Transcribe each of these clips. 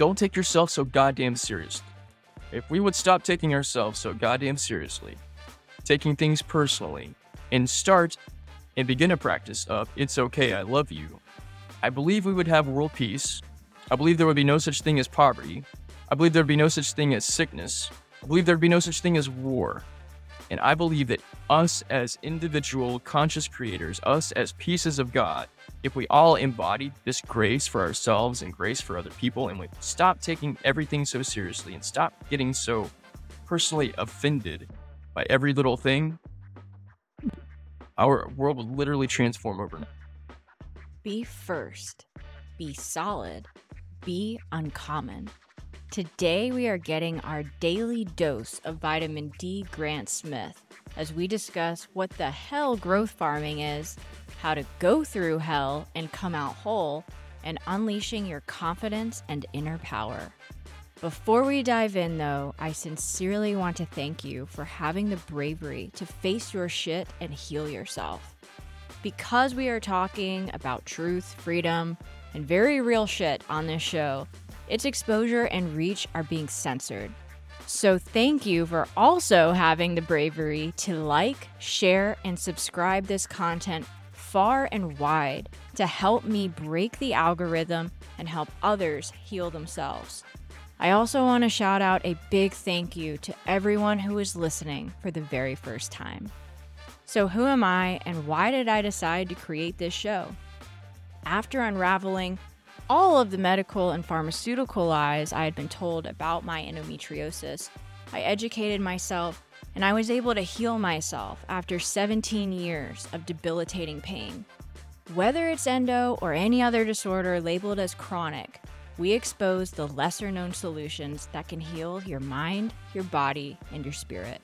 don't take yourself so goddamn seriously. If we would stop taking ourselves so goddamn seriously, taking things personally, and start and begin a practice of it's okay, I love you, I believe we would have world peace. I believe there would be no such thing as poverty. I believe there would be no such thing as sickness. I believe there would be no such thing as war. And I believe that us as individual conscious creators, us as pieces of God, if we all embodied this grace for ourselves and grace for other people, and we stop taking everything so seriously and stop getting so personally offended by every little thing, our world would literally transform overnight. Be first, be solid, be uncommon. Today, we are getting our daily dose of vitamin D Grant Smith as we discuss what the hell growth farming is, how to go through hell and come out whole, and unleashing your confidence and inner power. Before we dive in, though, I sincerely want to thank you for having the bravery to face your shit and heal yourself. Because we are talking about truth, freedom, and very real shit on this show, its exposure and reach are being censored. So, thank you for also having the bravery to like, share, and subscribe this content far and wide to help me break the algorithm and help others heal themselves. I also want to shout out a big thank you to everyone who is listening for the very first time. So, who am I and why did I decide to create this show? After unraveling all of the medical and pharmaceutical lies I had been told about my endometriosis, I educated myself and I was able to heal myself after 17 years of debilitating pain. Whether it's endo or any other disorder labeled as chronic, we expose the lesser known solutions that can heal your mind, your body, and your spirit.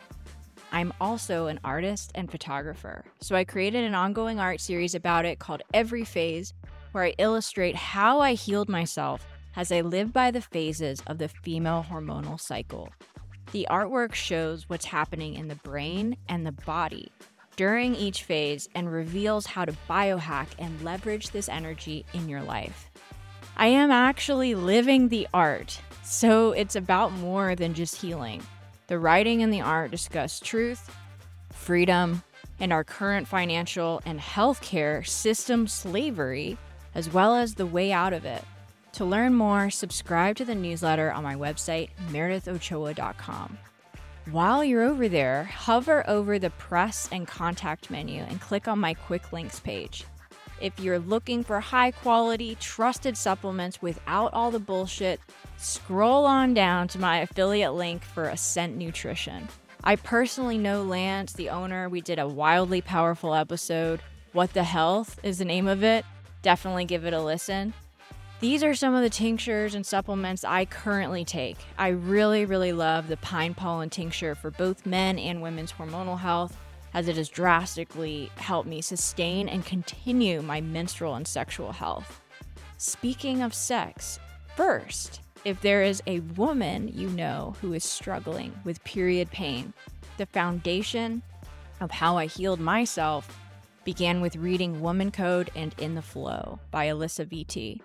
I'm also an artist and photographer, so I created an ongoing art series about it called Every Phase where I illustrate how I healed myself as I live by the phases of the female hormonal cycle. The artwork shows what's happening in the brain and the body during each phase and reveals how to biohack and leverage this energy in your life. I am actually living the art, so it's about more than just healing. The writing and the art discuss truth, freedom, and our current financial and healthcare system slavery as well as the way out of it. To learn more, subscribe to the newsletter on my website, meredithochoa.com. While you're over there, hover over the press and contact menu and click on my quick links page. If you're looking for high quality, trusted supplements without all the bullshit, scroll on down to my affiliate link for Ascent Nutrition. I personally know Lance, the owner. We did a wildly powerful episode. What the Health is the name of it definitely give it a listen. These are some of the tinctures and supplements I currently take. I really, really love the pine pollen tincture for both men and women's hormonal health, as it has drastically helped me sustain and continue my menstrual and sexual health. Speaking of sex, first, if there is a woman you know who is struggling with period pain, the foundation of how I healed myself began with reading Woman Code and In the Flow by Alisa Vitti.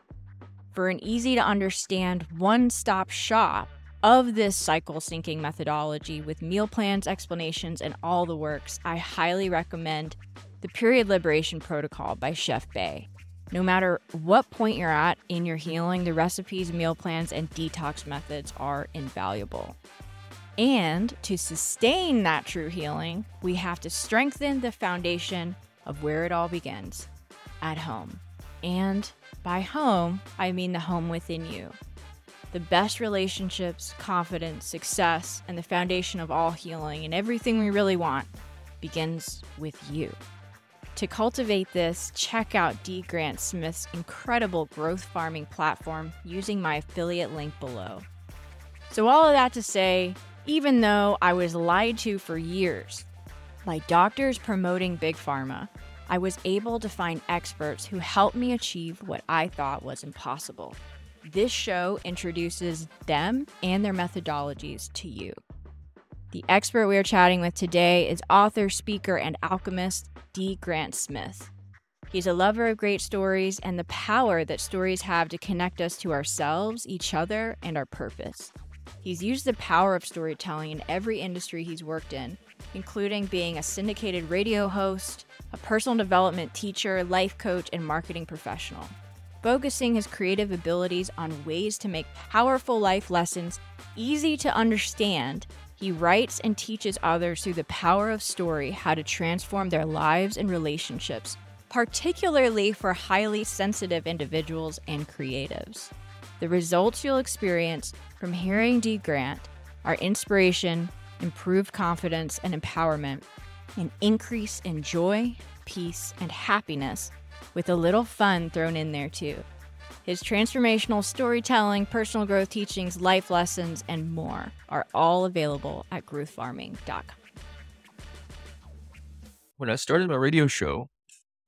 For an easy to understand one stop shop of this cycle syncing methodology with meal plans, explanations, and all the works, I highly recommend the Period Liberation Protocol by Chef Bay. No matter what point you're at in your healing, the recipes, meal plans, and detox methods are invaluable. And to sustain that true healing, we have to strengthen the foundation of where it all begins at home. And by home, I mean the home within you. The best relationships, confidence, success, and the foundation of all healing and everything we really want begins with you. To cultivate this, check out D. Grant Smith's incredible growth farming platform using my affiliate link below. So, all of that to say, even though I was lied to for years by doctors promoting Big Pharma, I was able to find experts who helped me achieve what I thought was impossible. This show introduces them and their methodologies to you. The expert we are chatting with today is author, speaker, and alchemist D. Grant Smith. He's a lover of great stories and the power that stories have to connect us to ourselves, each other, and our purpose. He's used the power of storytelling in every industry he's worked in, including being a syndicated radio host, a personal development teacher, life coach, and marketing professional. Focusing his creative abilities on ways to make powerful life lessons easy to understand, he writes and teaches others through the power of story how to transform their lives and relationships, particularly for highly sensitive individuals and creatives. The results you'll experience from hearing D Grant are inspiration, improved confidence and empowerment, an increase in joy, peace, and happiness, with a little fun thrown in there too. His transformational storytelling, personal growth teachings, life lessons, and more are all available at growthfarming.com. When I started my radio show,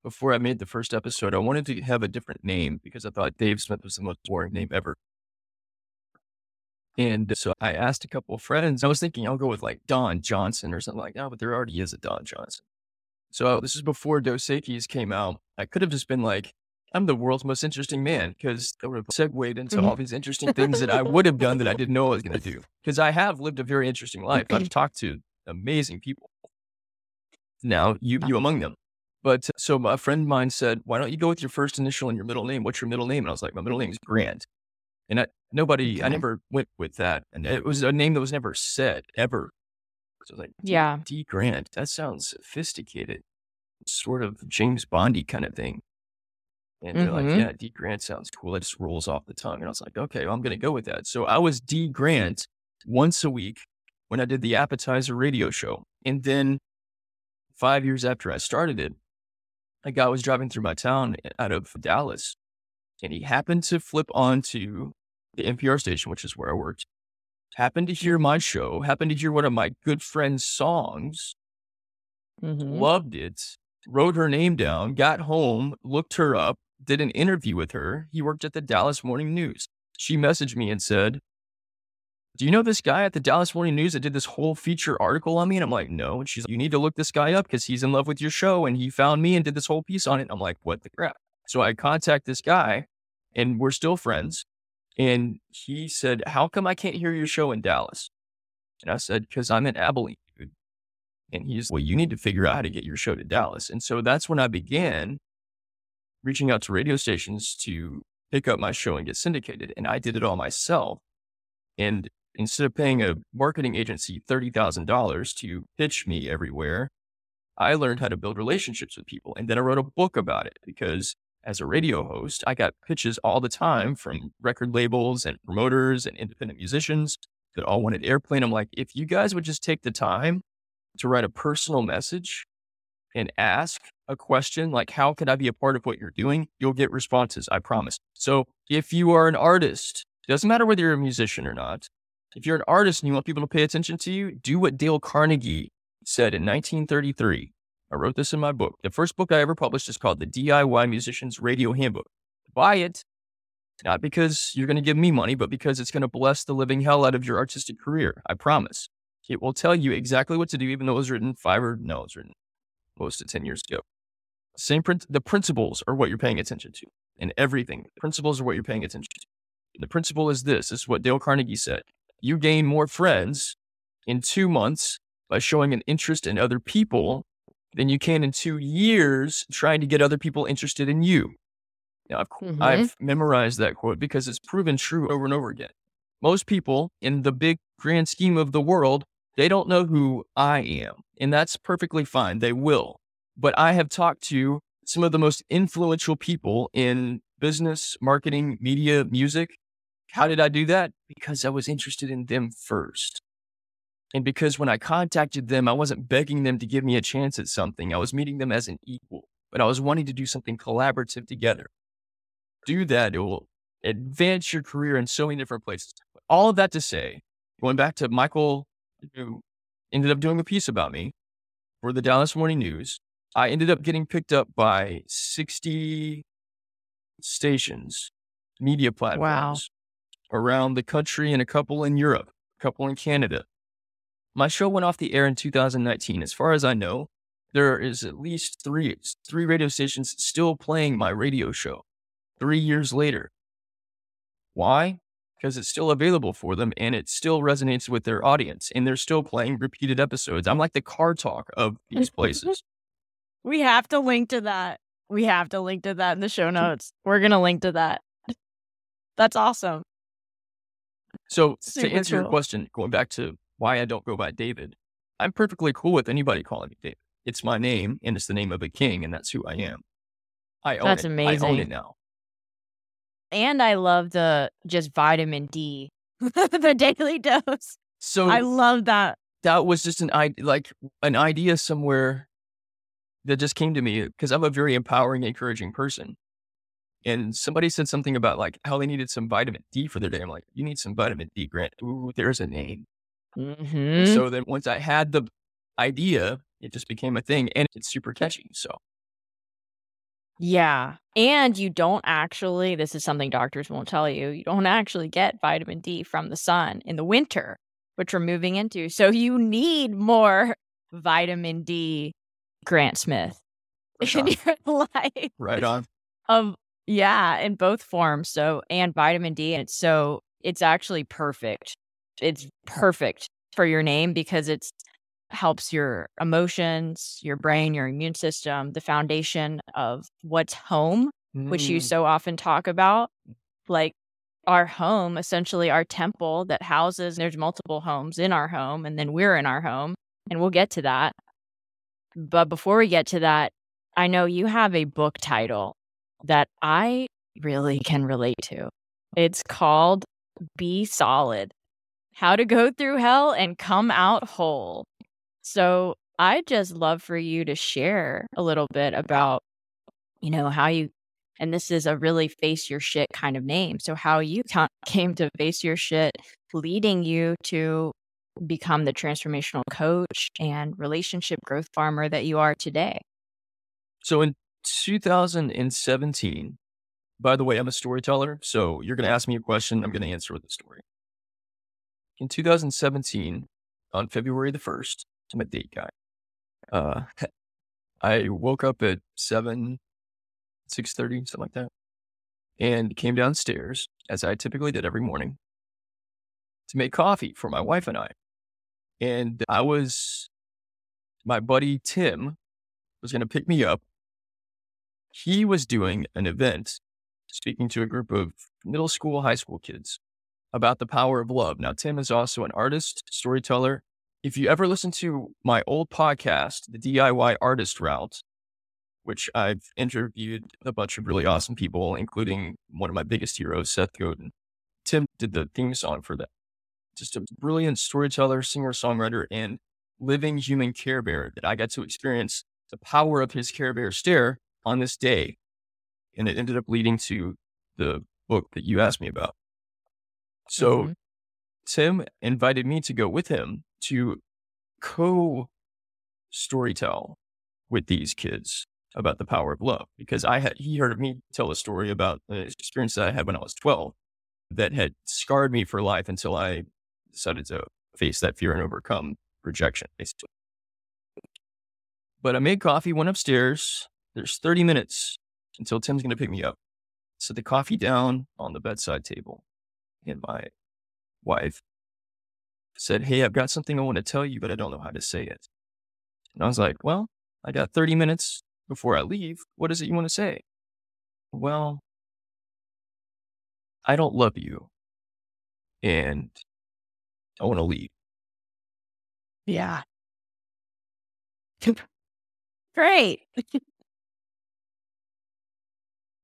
before I made the first episode, I wanted to have a different name because I thought Dave Smith was the most boring name ever. And uh, so I asked a couple of friends. I was thinking I'll go with like Don Johnson or something like that, but there already is a Don Johnson. So this is before Dos Equis came out. I could have just been like, I'm the world's most interesting man because I would have segued into Mhm. all these interesting things that I would have done that I didn't know I was going to do. Because I have lived a very interesting life. I've talked to amazing people. Now, you, uh you among them. But uh, so a friend of mine said, why don't you go with your first initial and your middle name? What's your middle name? And I was like, my middle name is Grant. And I, nobody, I never went with that. And it was a name that was never said ever. So I was like, Yeah. D Grant, that sounds sophisticated, sort of James Bondy kind of thing. And they're like, Mhm. yeah, D Grant sounds cool. It just rolls off the tongue. And I was like, okay, well, I'm going to go with that. So I was D Grant once a week when I did the appetizer radio show. And then five years after I started it, a guy was driving through my town out of Dallas and he happened to flip onto the NPR station, which is where I worked, happened to hear my show, happened to hear one of my good friend's songs, Mhm. loved it, wrote her name down, got home, looked her up, did an interview with her. He worked at the Dallas Morning News. She messaged me and said, Do you know this guy at the Dallas Morning News that did this whole feature article on me? And I'm like, No. And she's like, You need to look this guy up because he's in love with your show and he found me and did this whole piece on it. And I'm like, What the crap? So I contact this guy and we're still friends. And he said, How come I can't hear your show in Dallas? And I said, Because I'm in Abilene, dude. And he's, Well, you need to figure out how to get your show to Dallas. And so that's when I began reaching out to radio stations to pick up my show and get syndicated. And I did it all myself. And instead of paying a marketing agency $30,000 to pitch me everywhere, I learned how to build relationships with people. And then I wrote a book about it because as a radio host, I got pitches all the time from record labels and promoters and independent musicians that all wanted airplane. I'm like, if you guys would just take the time to write a personal message and ask a question like, how can I be a part of what you're doing? You'll get responses, I promise. So if you are an artist, doesn't matter whether you're a musician or not, if you're an artist and you want people to pay attention to you, do what Dale Carnegie said in 1933. I wrote this in my book. The first book I ever published is called The DIY Musician's Radio Handbook. Buy it, not because you're going to give me money, but because it's going to bless the living hell out of your artistic career. I promise. It will tell you exactly what to do, even though it was written five or no, it was written close to 10 years ago. Same print, the principles are what you're paying attention to and everything. The principles are what you're paying attention to. The principle is this, this is what Dale Carnegie said. You gain more friends in two months by showing an interest in other people than you can in two years trying to get other people interested in you. Now, I've, Mhm. I've memorized that quote because it's proven true over and over again. Most people in the big grand scheme of the world, they don't know who I am. And that's perfectly fine. They will. But I have talked to some of the most influential people in business, marketing, media, music. How did I do that? Because I was interested in them first. And because when I contacted them, I wasn't begging them to give me a chance at something. I was meeting them as an equal, but I was wanting to do something collaborative together. Do that. It will advance your career in so many different places. All of that to say, going back to Michael, who ended up doing a piece about me for the Dallas Morning News, I ended up getting picked up by 60 stations, media platforms around the country and a couple in Europe, a couple in Canada. My show went off the air in 2019. As far as I know, there is at least three three radio stations still playing my radio show three years later. Why? Because it's still available for them and it still resonates with their audience and they're still playing repeated episodes. I'm like the car talk of these places. we have to link to that. We have to link to that in the show notes. We're going to link to that. That's awesome. So, Super to answer your question, going back to why I don't go by David, I'm perfectly cool with anybody calling me David. It's my name and it's the name of a king, and that's who I am. I own That's it. I own amazing. it now. And I love the just vitamin D, the daily dose. So I love that. that was just an idea, like an idea somewhere that just came to me because I'm a very empowering, encouraging person. And somebody said something about like how they needed some vitamin D for their day. I'm like, you need some vitamin D, Grant. Ooh, there's a name. Hmm So then once I had the idea, it just became a thing and it's super catchy. So Yeah. And you don't actually, this is something doctors won't tell you, you don't actually get vitamin D from the sun in the winter, which we're moving into. So you need more vitamin D, Grant Smith, Right in on. your life. right on. Um, yeah, in both forms. So, and vitamin D. And so, it's actually perfect. It's perfect for your name because it's helps your emotions, your brain, your immune system, the foundation of what's home, which you Mm, so often talk about. Like our home, essentially our temple that houses, there's multiple homes in our home, and then we're in our home, and we'll get to that. But before we get to that, I know you have a book title that I really can relate to. It's called Be Solid How to Go Through Hell and Come Out Whole. So I'd just love for you to share a little bit about, you know, how you, and this is a really face your shit kind of name. So how you came to face your shit, leading you to become the transformational coach and relationship growth farmer that you are today. So in 2017, by the way, I'm a storyteller. So you're going to ask me a question. I'm going to answer with a story. In 2017, on February the 1st, I'm a date guy. Uh, I woke up at 7, 6.30, something like that, and came downstairs, as I typically did every morning, to make coffee for my wife and I. And I was, my buddy Tim was going to pick me up he was doing an event speaking to a group of middle school, high school kids about the power of love. Now, Tim is also an artist, storyteller. If you ever listen to my old podcast, The DIY Artist Route, which I've interviewed a bunch of really awesome people, including one of my biggest heroes, Seth Godin. Tim did the theme song for that. Just a brilliant storyteller, singer, songwriter, and living human care bear that I got to experience the power of his care bear stare on this day. And it ended up leading to the book that you asked me about. So Mhm. Tim invited me to go with him to co storytell with these kids about the power of love because I had he heard me tell a story about an experience that I had when I was 12 that had scarred me for life until I decided to face that fear and overcome rejection basically. But I made coffee, went upstairs. There's 30 minutes until Tim's going to pick me up. Set the coffee down on the bedside table. And my wife said, Hey, I've got something I want to tell you, but I don't know how to say it. And I was like, Well, I got 30 minutes before I leave. What is it you want to say? Well, I don't love you. And I want to leave. Yeah. Great.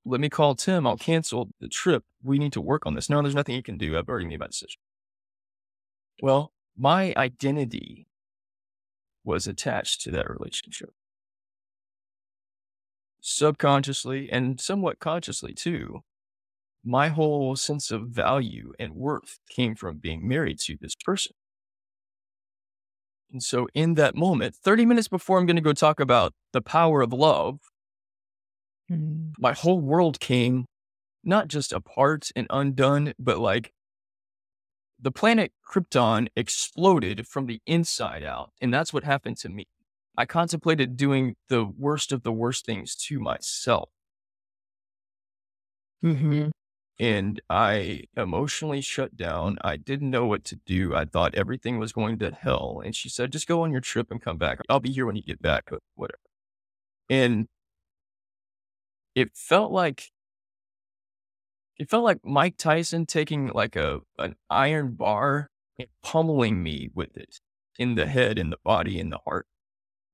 Let me call Tim. I'll cancel the trip. We need to work on this. No, there's nothing you can do. I've already made my decision. Well, my identity was attached to that relationship. Subconsciously and somewhat consciously too, my whole sense of value and worth came from being married to this person. And so, in that moment, 30 minutes before I'm going to go talk about the power of love, Mm. my whole world came not just apart and undone, but like the planet Krypton exploded from the inside out. And that's what happened to me. I contemplated doing the worst of the worst things to myself. Mm-hmm. And I emotionally shut down. I didn't know what to do. I thought everything was going to hell. And she said, just go on your trip and come back. I'll be here when you get back, whatever. And it felt like it felt like Mike Tyson taking like a an iron bar and pummeling me with it in the head, in the body, in the heart.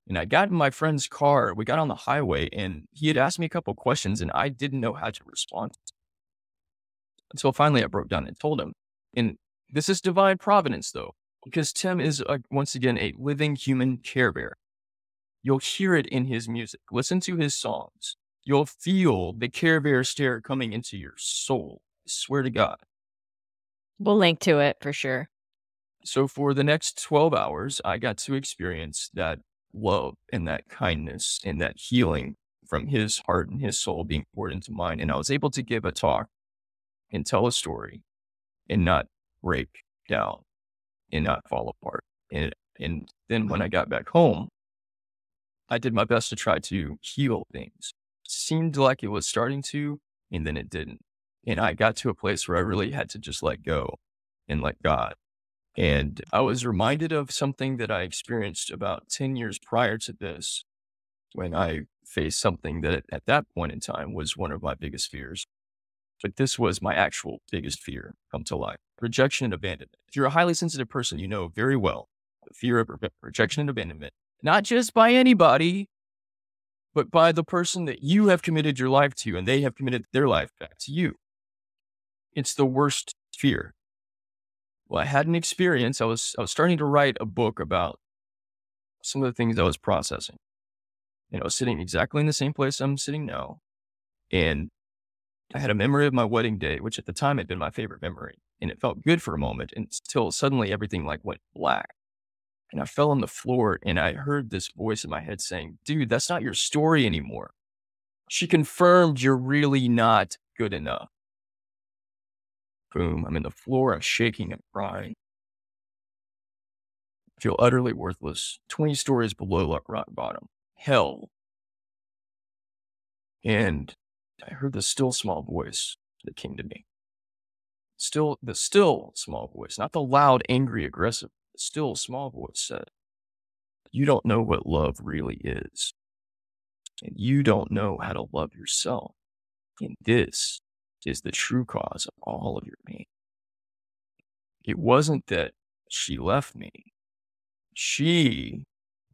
And I got in my friend's car. We got on the highway, and he had asked me a couple questions, and I didn't know how to respond. Until finally, I broke down and told him. And this is divine providence, though, because Tim is a, once again a living human care bear. You'll hear it in his music. Listen to his songs. You'll feel the Care Bear stare coming into your soul. I swear to God. We'll link to it for sure. So for the next 12 hours, I got to experience that love and that kindness and that healing from his heart and his soul being poured into mine. And I was able to give a talk and tell a story and not break down and not fall apart. And, and then when I got back home, I did my best to try to heal things seemed like it was starting to, and then it didn't. And I got to a place where I really had to just let go and let God. And I was reminded of something that I experienced about 10 years prior to this when I faced something that at that point in time was one of my biggest fears. But this was my actual biggest fear come to life rejection and abandonment. If you're a highly sensitive person, you know very well the fear of rejection and abandonment, not just by anybody, but by the person that you have committed your life to and they have committed their life back to you. It's the worst fear. Well, I had an experience. I was I was starting to write a book about some of the things I was processing. And I was sitting exactly in the same place I'm sitting now. And I had a memory of my wedding day, which at the time had been my favorite memory. And it felt good for a moment until suddenly everything like went black and I fell on the floor and I heard this voice in my head saying, dude, that's not your story anymore. She confirmed you're really not good enough. Boom, I'm in the floor, I'm shaking and crying. I feel utterly worthless, 20 stories below rock bottom, hell. And I heard the still small voice that came to me. Still, the still small voice, not the loud, angry, aggressive still a small voice said, You don't know what love really is. And you don't know how to love yourself. And this is the true cause of all of your pain. It wasn't that she left me, she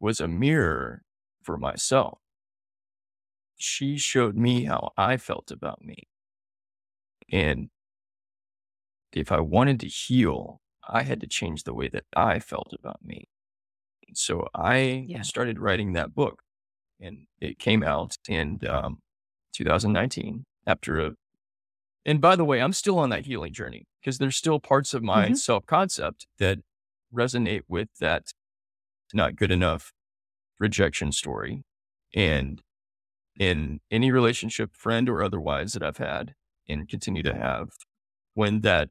was a mirror for myself. She showed me how I felt about me. And if I wanted to heal, I had to change the way that I felt about me. So I yeah. started writing that book, and it came out in um, 2019 after a. And by the way, I'm still on that healing journey because there's still parts of my mm-hmm. self concept that resonate with that not good enough rejection story. And in any relationship, friend or otherwise, that I've had and continue to have, when that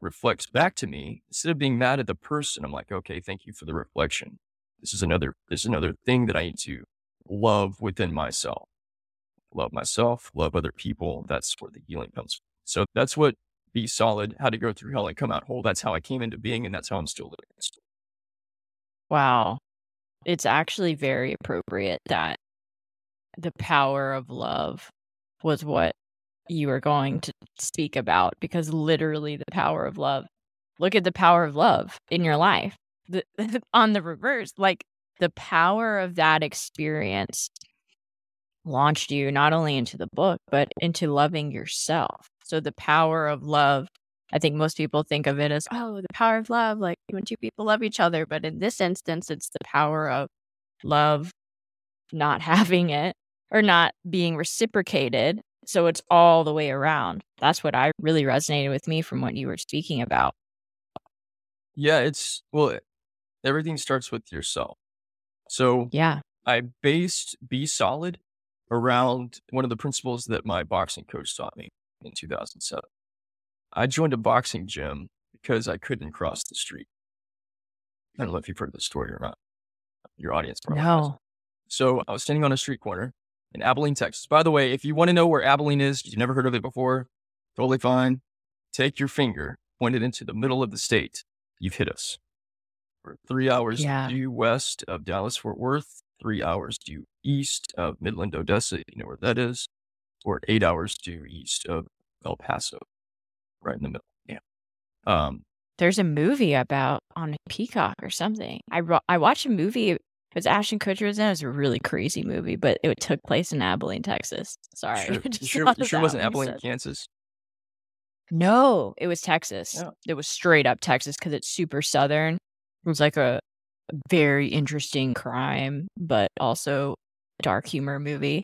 reflects back to me, instead of being mad at the person, I'm like, okay, thank you for the reflection. This is another, this is another thing that I need to love within myself. Love myself, love other people. That's where the healing comes from. So that's what be solid, how to go through hell and come out whole. That's how I came into being, and that's how I'm still living. Wow. It's actually very appropriate that the power of love was what you are going to speak about because literally the power of love. Look at the power of love in your life. The, on the reverse, like the power of that experience launched you not only into the book, but into loving yourself. So the power of love, I think most people think of it as, oh, the power of love, like when two people love each other. But in this instance, it's the power of love not having it or not being reciprocated so it's all the way around. That's what I really resonated with me from what you were speaking about. Yeah, it's well, everything starts with yourself. So yeah, I based Be Solid around one of the principles that my boxing coach taught me in 2007. I joined a boxing gym because I couldn't cross the street. I don't know if you've heard the story or not. Your audience probably. No. So I was standing on a street corner in Abilene, Texas. By the way, if you want to know where Abilene is, you've never heard of it before, totally fine. Take your finger, point it into the middle of the state. You've hit us. We're three hours Yeah. due west of Dallas, Fort Worth, three hours due east of Midland, Odessa. You know where that is. Or eight hours due east of El Paso, right in the middle. Yeah. Um, There's a movie about on a Peacock or something. I ro- I watched a movie. Was Ashton Kutcher was in. It was a really crazy movie, but it took place in Abilene, Texas. Sorry, sure, I you just sure, thought you of sure wasn't Abilene, said- Kansas? No, it was Texas. Yeah. It was straight up Texas because it's super southern. It was like a, very interesting crime, but also dark humor movie.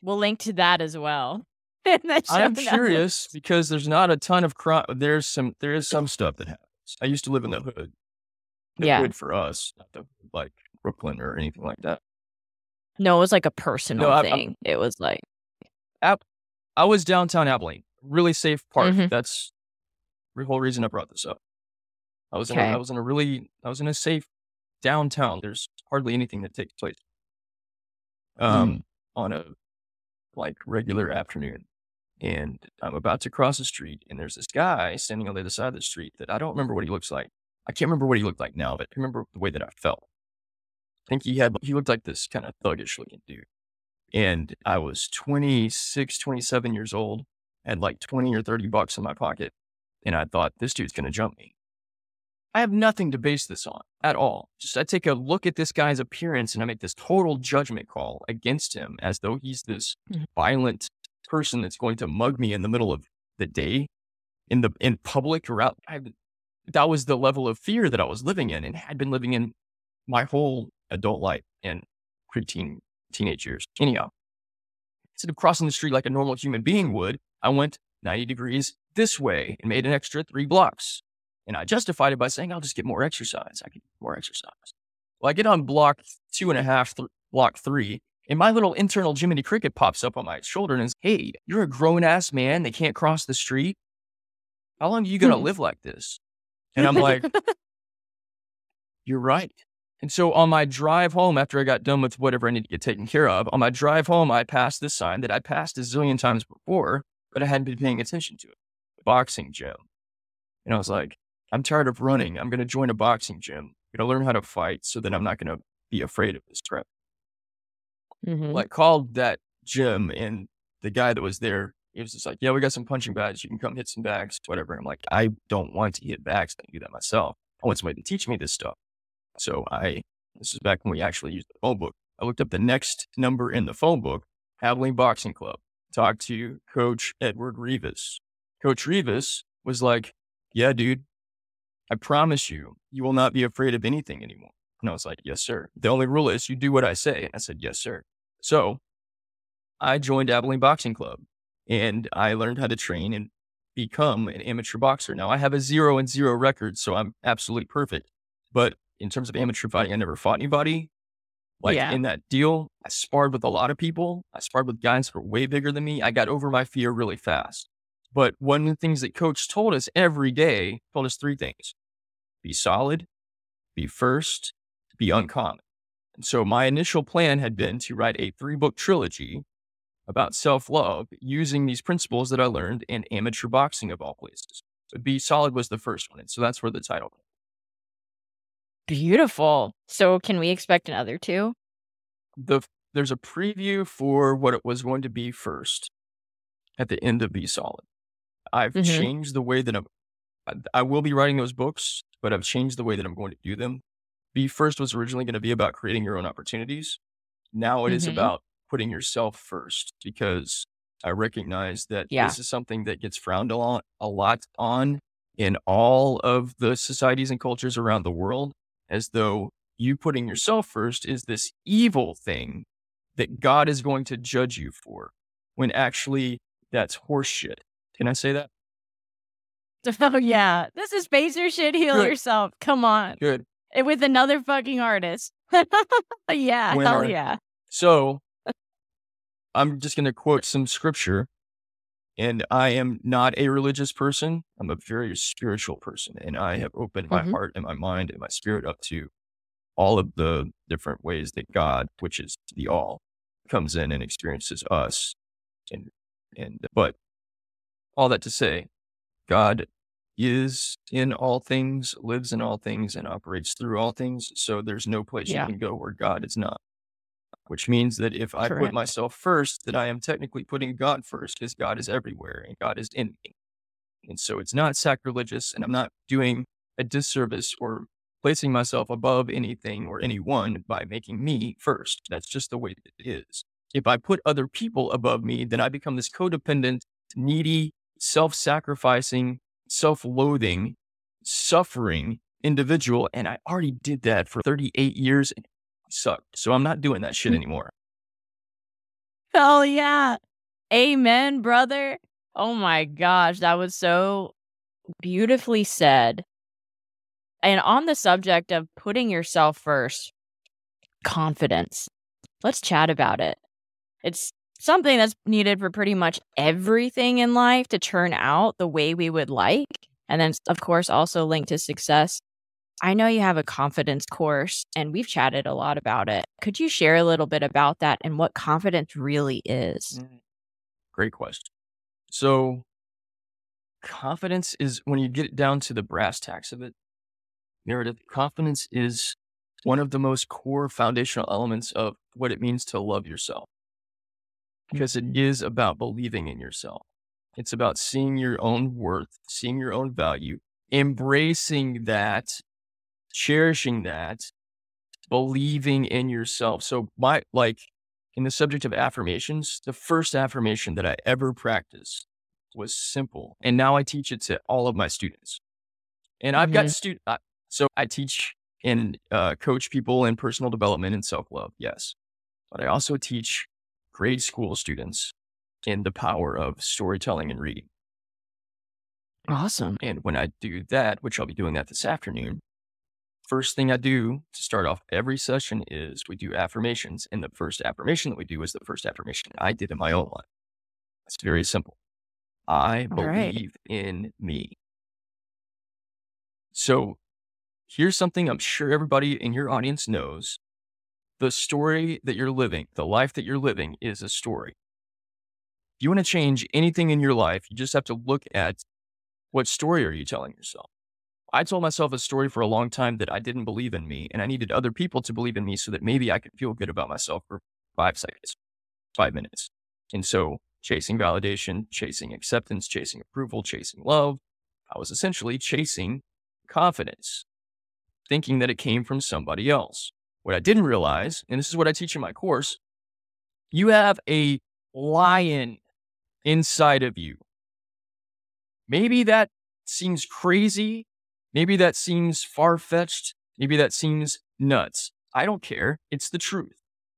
We'll link to that as well. I am show notes. curious because there's not a ton of crime. There's some, there is some stuff that happens. I used to live in the hood. The Yeah. hood for us, not the like Brooklyn or anything like that. No, it was like a personal I'm- I'm- thing. it was like App. I was downtown Abilene, really safe park. Mhm. That's the whole reason I brought this up. I was in, a, I was in a really, I was in a safe downtown. There's hardly anything that takes place um, on a like regular afternoon. And I'm about to cross the street, and there's this guy standing on the other side of the street that I don't remember what he looks like. I can't remember what he looked like now, but I remember the way that I felt. I think he had, he looked like this kind of thuggish looking dude. And I was 26, 27 years old, had like 20 or 30 bucks in my pocket. And I thought, this dude's going to jump me. I have nothing to base this on at all. Just I take a look at this guy's appearance and I make this total judgment call against him as though he's this Mhm. violent person that's going to mug me in the middle of the day in the in public or out. I, that was the level of fear that I was living in and had been living in my whole adult life and preteen teenage years. Anyhow, instead of crossing the street like a normal human being would, I went 90 degrees this way and made an extra three blocks. And I justified it by saying, I'll just get more exercise. I can get more exercise. Well, I get on block two and a half, th- block three, and my little internal Jiminy Cricket pops up on my shoulder and says, Hey, you're a grown ass man. They can't cross the street. How long are you going to Hmm. live like this? And I'm like, You're right. And so on my drive home, after I got done with whatever I need to get taken care of, on my drive home, I passed this sign that I passed a zillion times before, but I hadn't been paying attention to it. Boxing gym. And I was like, I'm tired of running. I'm going to join a boxing gym. I'm going to learn how to fight so that I'm not going to be afraid of this crap. Mhm. Like called that gym and the guy that was there, he was just like, yeah, we got some punching bags. You can come hit some bags, whatever. I'm like, I don't want to hit bags. I can do that myself. I want somebody to teach me this stuff. So I, this is back when we actually used the phone book. I looked up the next number in the phone book, Abilene Boxing Club. Talked to Coach Edward Rivas. Coach Rivas was like, yeah, dude, I promise you, you will not be afraid of anything anymore. And I was like, yes, sir. The only rule is you do what I say. And I said, yes, sir. So I joined Abilene Boxing Club and I learned how to train and become an amateur boxer. Now I have a zero and zero record, so I'm absolutely perfect. But in terms of amateur fighting, I never fought anybody. Like Yeah. in that deal, I sparred with a lot of people. I sparred with guys who were way bigger than me. I got over my fear really fast. But one of the things that coach told us every day, told us three things. Be solid, be first, be uncommon. And so my initial plan had been to write a three book trilogy about self love using these principles that I learned in amateur boxing of all places. So Be Solid was the first one. And so that's where the title came. Beautiful. So can we expect another two? The, there's a preview for what it was going to be first at the end of Be Solid. I've Mhm. changed the way that I'm, I- will be writing those books, but I've changed the way that I'm going to do them. Be First was originally going to be about creating your own opportunities. Now it is Mhm. about putting yourself first because I recognize that Yeah. this is something that gets frowned a lot, a lot on in all of the societies and cultures around the world, as though you putting yourself first is this evil thing that God is going to judge you for, when actually that's horseshit. Can I say that? Oh yeah, this is Face Your shit. Heal Good. yourself. Come on, Good. And with another fucking artist. yeah, hell Winner. yeah. So I'm just going to quote some scripture. And I am not a religious person. I'm a very spiritual person. And I have opened my Mhm. heart and my mind and my spirit up to all of the different ways that God, which is the all, comes in and experiences us. And, and, but all that to say, God is in all things, lives in all things, and operates through all things. So there's no place Yeah. you can go where God is not. Which means that if I put myself first, that I am technically putting God first because God is everywhere and God is in me. And so it's not sacrilegious and I'm not doing a disservice or placing myself above anything or anyone by making me first. That's just the way it is. If I put other people above me, then I become this codependent, needy, self sacrificing, self loathing, suffering individual. And I already did that for 38 years and sucked. So I'm not doing that shit mm. anymore. Hell yeah. Amen, brother. Oh my gosh, that was so beautifully said. And on the subject of putting yourself first, confidence. Let's chat about it. It's something that's needed for pretty much everything in life to turn out the way we would like. And then, of course, also linked to success. I know you have a confidence course and we've chatted a lot about it. Could you share a little bit about that and what confidence really is? Mm-hmm. Great question. So, confidence is when you get down to the brass tacks of it, Meredith, confidence is one of the most core foundational elements of what it means to love yourself because it is about believing in yourself. It's about seeing your own worth, seeing your own value, embracing that, cherishing that, believing in yourself. So, my like in the subject of affirmations, the first affirmation that I ever practiced was simple. And now I teach it to all of my students. And I've got Mhm. student, uh, so I teach and uh, coach people in personal development and self love. Yes. But I also teach grade school students in the power of storytelling and reading. Awesome. And when I do that, which I'll be doing that this afternoon, first thing I do to start off every session is we do affirmations. And the first affirmation that we do is the first affirmation I did in my own life. It's very simple. I All right. believe in me. So here's something I'm sure everybody in your audience knows. The story that you're living, the life that you're living is a story. If you want to change anything in your life, you just have to look at what story are you telling yourself? I told myself a story for a long time that I didn't believe in me and I needed other people to believe in me so that maybe I could feel good about myself for five seconds, five minutes. And so chasing validation, chasing acceptance, chasing approval, chasing love, I was essentially chasing confidence, thinking that it came from somebody else. What I didn't realize, and this is what I teach in my course, you have a lion inside of you. Maybe that seems crazy. Maybe that seems far fetched. Maybe that seems nuts. I don't care. It's the truth.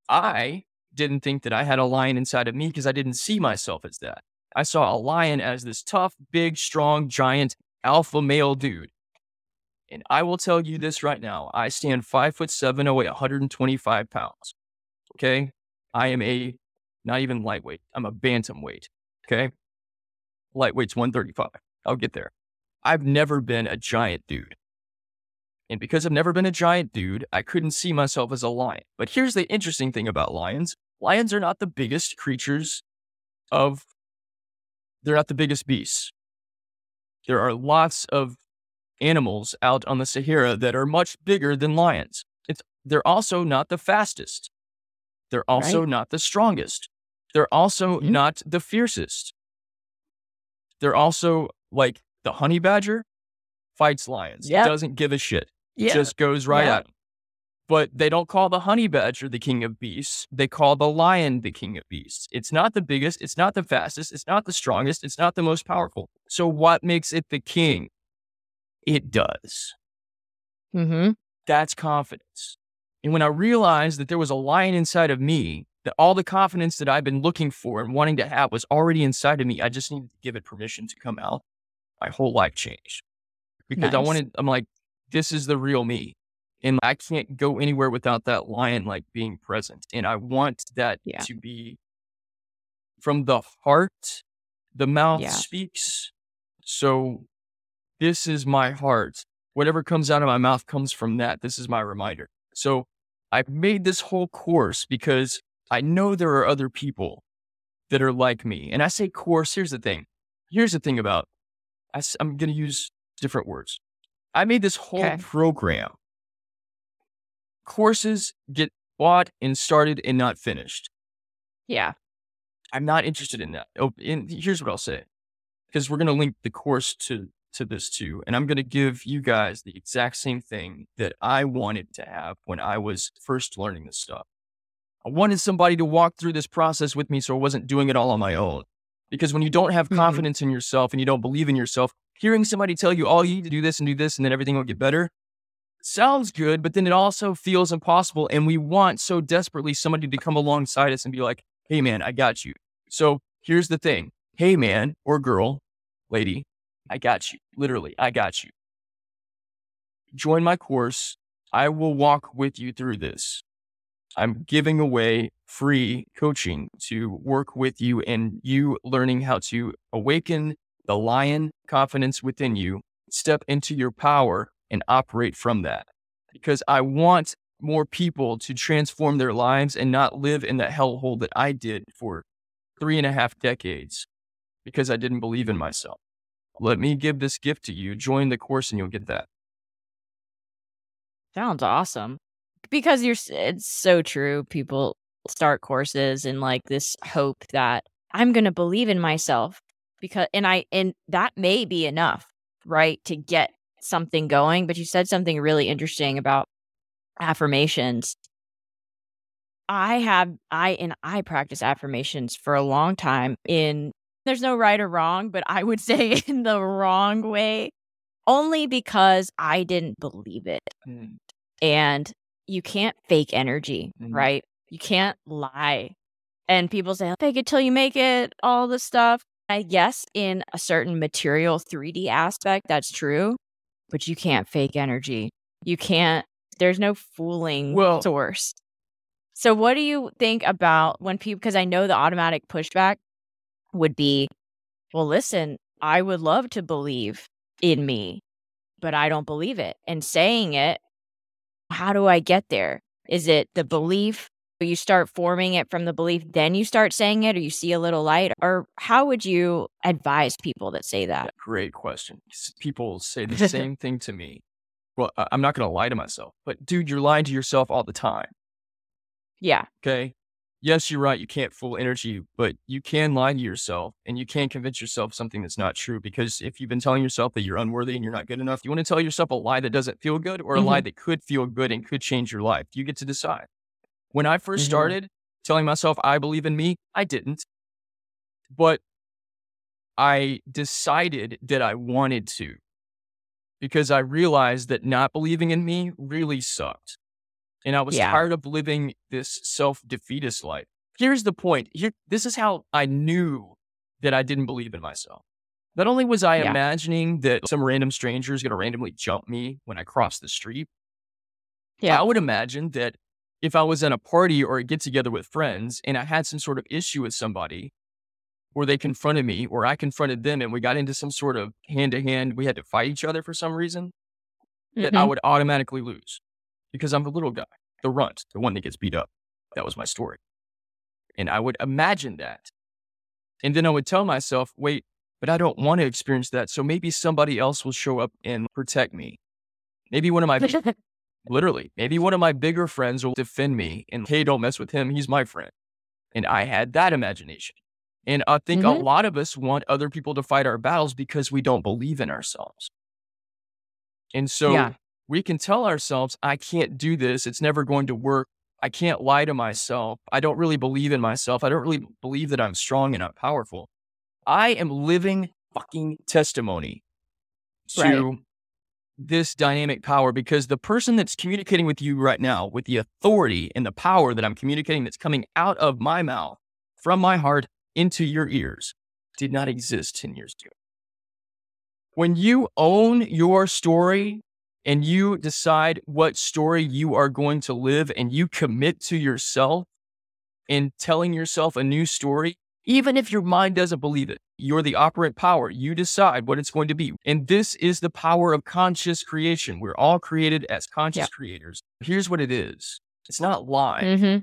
I didn't think that I had a lion inside of me because I didn't see myself as that. I saw a lion as this tough, big, strong, giant alpha male dude. And I will tell you this right now. I stand five foot seven, I weigh 125 pounds. Okay. I am a not even lightweight. I'm a bantamweight. Okay. Lightweight's 135. I'll get there. I've never been a giant dude. And because I've never been a giant dude, I couldn't see myself as a lion. But here's the interesting thing about lions lions are not the biggest creatures of, they're not the biggest beasts. There are lots of animals out on the Sahara that are much bigger than lions. It's, they're also not the fastest. They're also Right. not the strongest. They're also Mhm. not the fiercest. They're also like the honey badger fights lions. Yep. Doesn't give a shit. Yeah. Just goes right at at 'em. But they don't call the honey badger the king of beasts. They call the lion the king of beasts. It's not the biggest. It's not the fastest. It's not the strongest. It's not the most powerful. So what makes it the king? It does. mm-hmm. That's confidence. And when I realized that there was a lion inside of me, that all the confidence that I've been looking for and wanting to have was already inside of me, I just needed to give it permission to come out. My whole life changed because I wanted, I'm like, this is the real me. And I can't go anywhere without that lion like being present. And I want that Yeah. to be from the heart, the mouth Yeah. speaks. So this is my heart. Whatever comes out of my mouth comes from that. This is my reminder. So I made this whole course because I know there are other people that are like me. And I say course, here's the thing. Here's the thing about, I, am going to use different words. I made this whole okay. program. Courses get bought and started and not finished. Yeah. I'm not interested in that. Oh, and here's what I'll say because we're going to link the course to to this too. And I'm going to give you guys the exact same thing that I wanted to have when I was first learning this stuff. I wanted somebody to walk through this process with me so I wasn't doing it all on my own. Because when you don't have mm-hmm. confidence mm-hmm. in yourself and you don't believe in yourself, hearing somebody tell you, oh, you need to do this and do this and then everything will get better sounds good, but then it also feels impossible. And we want so desperately somebody to come alongside us and be like, hey, man, I got you. So here's the thing hey, man or girl, lady, I got you. Literally, I got you. Join my course. I will walk with you through this. I'm giving away free coaching to work with you and you learning how to awaken the lion confidence within you, step into your power and operate from that. Because I want more people to transform their lives and not live in the hellhole that I did for three and a half decades because I didn't believe in myself. Let me give this gift to you. Join the course and you'll get that. Sounds awesome. Because you're, it's so true. People start courses in like this hope that I'm going to believe in myself because, and I, and that may be enough, right? To get something going. But you said something really interesting about affirmations. I have, I, and I practice affirmations for a long time in there's no right or wrong, but I would say in the wrong way, only because I didn't believe it. Mm. And you can't fake energy, mm. right? You can't lie. And people say, fake it till you make it, all this stuff. I guess in a certain material 3D aspect, that's true, but you can't fake energy. You can't, there's no fooling well, source. So, what do you think about when people, because I know the automatic pushback would be, well, listen, I would love to believe in me, but I don't believe it. And saying it, how do I get there? Is it the belief? You start forming it from the belief, then you start saying it, or you see a little light? Or how would you advise people that say that? Great question. People say the same thing to me. Well, I'm not going to lie to myself, but dude, you're lying to yourself all the time. Yeah. Okay yes, you're right. You can't fool energy, but you can lie to yourself and you can convince yourself something that's not true. Because if you've been telling yourself that you're unworthy and you're not good enough, you want to tell yourself a lie that doesn't feel good or a mm-hmm. lie that could feel good and could change your life. You get to decide. When I 1st mm-hmm. started telling myself I believe in me, I didn't. But I decided that I wanted to because I realized that not believing in me really sucked. And I was yeah. tired of living this self defeatist life. Here's the point. Here, this is how I knew that I didn't believe in myself. Not only was I yeah. imagining that some random stranger is going to randomly jump me when I cross the street, yeah. I would imagine that if I was at a party or a get together with friends and I had some sort of issue with somebody, or they confronted me, or I confronted them, and we got into some sort of hand to hand, we had to fight each other for some reason, mm-hmm. that I mm-hmm. would automatically lose because I'm the little guy, the runt, the one that gets beat up. That was my story. And I would imagine that. And then I would tell myself, wait, but I don't want to experience that. So maybe somebody else will show up and protect me. Maybe one of my, literally, maybe one of my bigger friends will defend me and, hey, don't mess with him. He's my friend. And I had that imagination. And I think mm-hmm. a lot of us want other people to fight our battles because we don't believe in ourselves. And so yeah we can tell ourselves, I can't do this. It's never going to work. I can't lie to myself. I don't really believe in myself. I don't really believe that I'm strong and I'm powerful. I am living fucking testimony to right. this dynamic power because the person that's communicating with you right now, with the authority and the power that I'm communicating that's coming out of my mouth, from my heart into your ears, did not exist 10 years ago. When you own your story and you decide what story you are going to live and you commit to yourself in telling yourself a new story, Even if your mind doesn't believe it, you're the operant power. You decide what it's going to be. And this is the power of conscious creation. We're all created as conscious Yep. creators. Here's what it is it's not lying, Mm-hmm.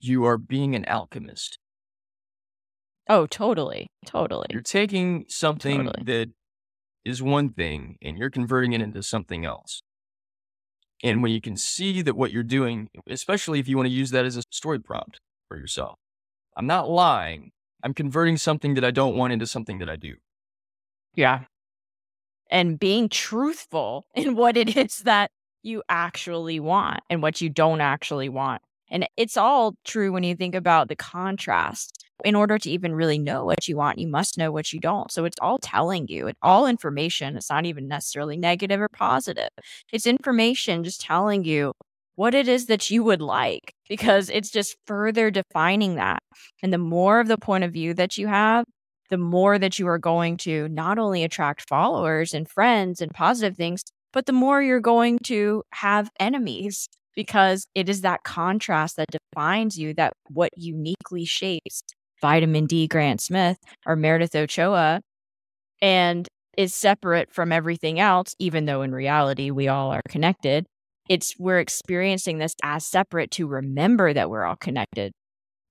you are being an alchemist. Oh, totally. Totally. You're taking something Totally. that is one thing and you're converting it into something else. And when you can see that what you're doing, especially if you want to use that as a story prompt for yourself, I'm not lying. I'm converting something that I don't want into something that I do. Yeah. And being truthful in what it is that you actually want and what you don't actually want. And it's all true when you think about the contrast. In order to even really know what you want, you must know what you don't. So it's all telling you, it's all information. It's not even necessarily negative or positive. It's information just telling you what it is that you would like because it's just further defining that. And the more of the point of view that you have, the more that you are going to not only attract followers and friends and positive things, but the more you're going to have enemies because it is that contrast that defines you, that what uniquely shapes vitamin D Grant Smith or Meredith Ochoa and is separate from everything else, even though in reality we all are connected. It's we're experiencing this as separate to remember that we're all connected.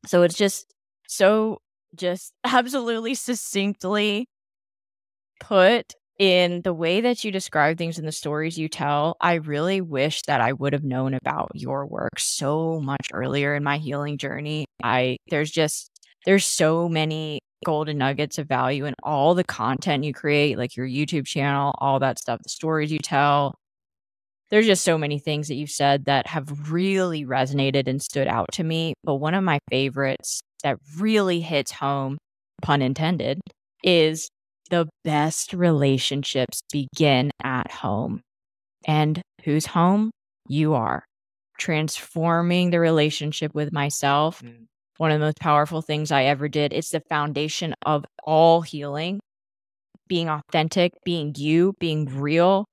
So it's just so just absolutely succinctly put in the way that you describe things in the stories you tell. I really wish that I would have known about your work so much earlier in my healing journey. I there's just there's so many golden nuggets of value in all the content you create, like your YouTube channel, all that stuff, the stories you tell. There's just so many things that you've said that have really resonated and stood out to me. But one of my favorites that really hits home, pun intended, is the best relationships begin at home. And whose home? You are. Transforming the relationship with myself. Mm. One of the most powerful things I ever did. It's the foundation of all healing. Being authentic, being you, being real,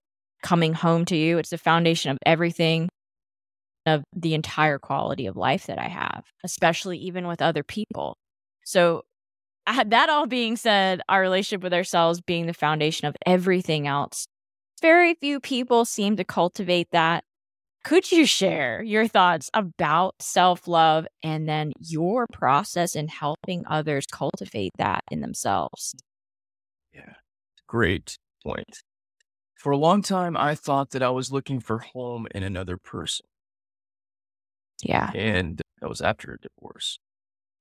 coming home to you. It's the foundation of everything, of the entire quality of life that I have, especially even with other people. So, uh, that all being said, our relationship with ourselves being the foundation of everything else, very few people seem to cultivate that. Could you share your thoughts about self love and then your process in helping others cultivate that in themselves? Yeah. Great point. For a long time, I thought that I was looking for home in another person. Yeah. And that was after a divorce.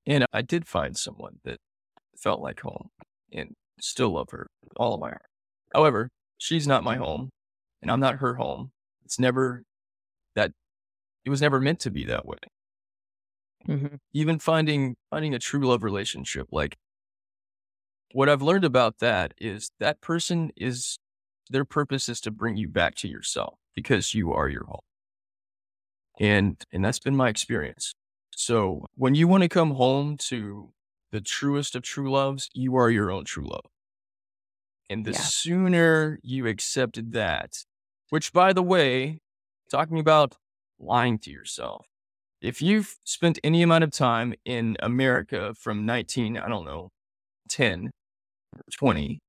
And I did find someone that felt like home and still love her with all of my heart. However, she's not my home and I'm not her home. It's never that, it was never meant to be that way. Mhm. Even finding, finding a true love relationship, like what I've learned about that is that person is, their purpose is to bring you back to yourself because you are your home. And, and that's been my experience. So when you want to come home to the truest of true loves, you are your own true love. And the Yeah. sooner you accepted that, which by the way, talking about lying to yourself, if you've spent any amount of time in America from 19, I don't know, 10, or 20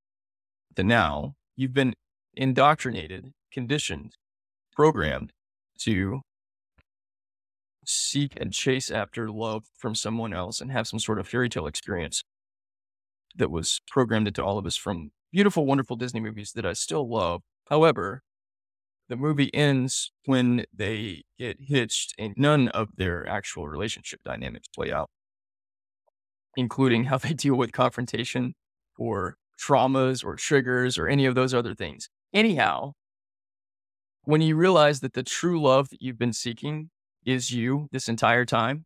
to now, you've been indoctrinated, conditioned, programmed to seek and chase after love from someone else and have some sort of fairy tale experience that was programmed into all of us from beautiful, wonderful Disney movies that I still love. However, the movie ends when they get hitched and none of their actual relationship dynamics play out, including how they deal with confrontation or traumas or triggers or any of those other things. Anyhow, when you realize that the true love that you've been seeking is you this entire time,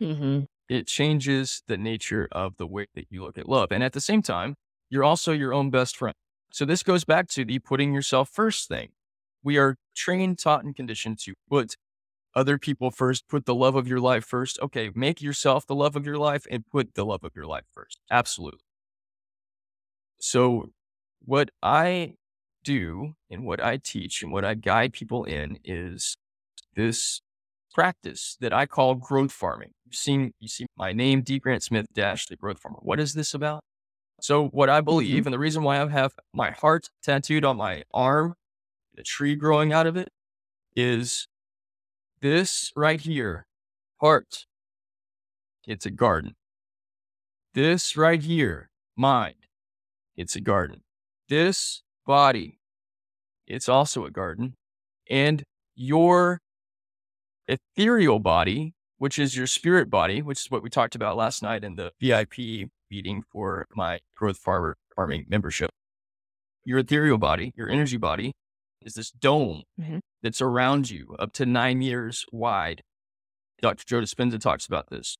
Mhm. it changes the nature of the way that you look at love. And at the same time, you're also your own best friend. So this goes back to the putting yourself first thing. We are trained, taught, and conditioned to put other people first, put the love of your life first. Okay, make yourself the love of your life and put the love of your life first. Absolutely. So, what I do and what I teach and what I guide people in is this practice that I call growth farming. You've seen, you see my name, D. Grant Smith dash the growth farmer. What is this about? So what I believe, Mm-hmm. and the reason why I have my heart tattooed on my arm, the tree growing out of it, is this right here, heart. It's a garden. This right here, mind. It's a garden. This body, it's also a garden. And your ethereal body, which is your spirit body, which is what we talked about last night in the VIP meeting for my growth farmer farming membership. Your ethereal body, your energy body, is this dome Mhm. that's around you up to nine meters wide. Dr. Joe Dispenza talks about this.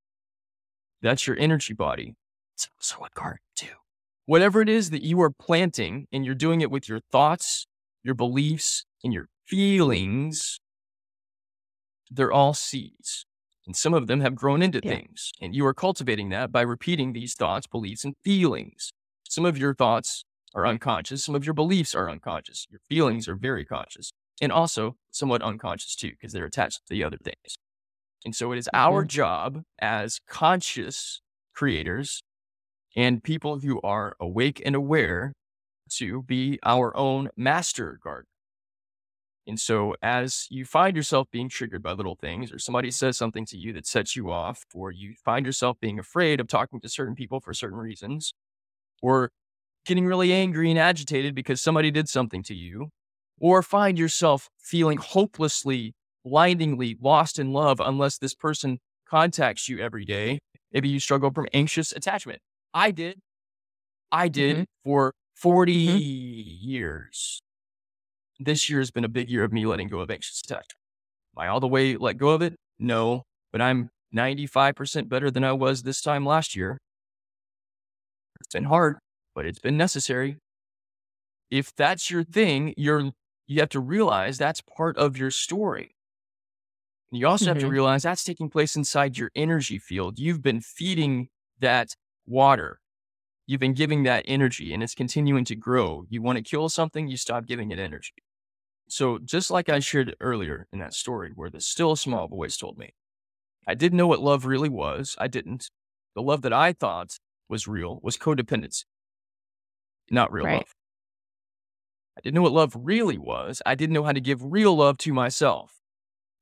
That's your energy body. It's also a garden too. Whatever it is that you are planting and you're doing it with your thoughts, your beliefs, and your feelings, they're all seeds. And some of them have grown into Yeah. things. And you are cultivating that by repeating these thoughts, beliefs, and feelings. Some of your thoughts are unconscious. Some of your beliefs are unconscious. Your feelings are very conscious and also somewhat unconscious too, because they're attached to the other things. And so it is our mm-hmm. job as conscious creators and people who are awake and aware to be our own master gardener. And so, as you find yourself being triggered by little things, or somebody says something to you that sets you off, or you find yourself being afraid of talking to certain people for certain reasons, or getting really angry and agitated because somebody did something to you, or find yourself feeling hopelessly, blindingly lost in love unless this person contacts you every day. Maybe you struggle from anxious attachment. I did. I did mm-hmm. for 40 mm-hmm. years. This year has been a big year of me letting go of anxious attachment. Am I all the way let go of it? No, but I'm 95% better than I was this time last year. It's been hard, but it's been necessary. If that's your thing, you're you have to realize that's part of your story. You also have to Mhm. realize that's taking place inside your energy field. You've been feeding that water. You've been giving that energy and it's continuing to grow. You want to kill something, you stop giving it energy. So, just like I shared earlier in that story where the still small voice told me, I didn't know what love really was. I didn't. The love that I thought was real was codependency, not real Right. love. I didn't know what love really was. I didn't know how to give real love to myself.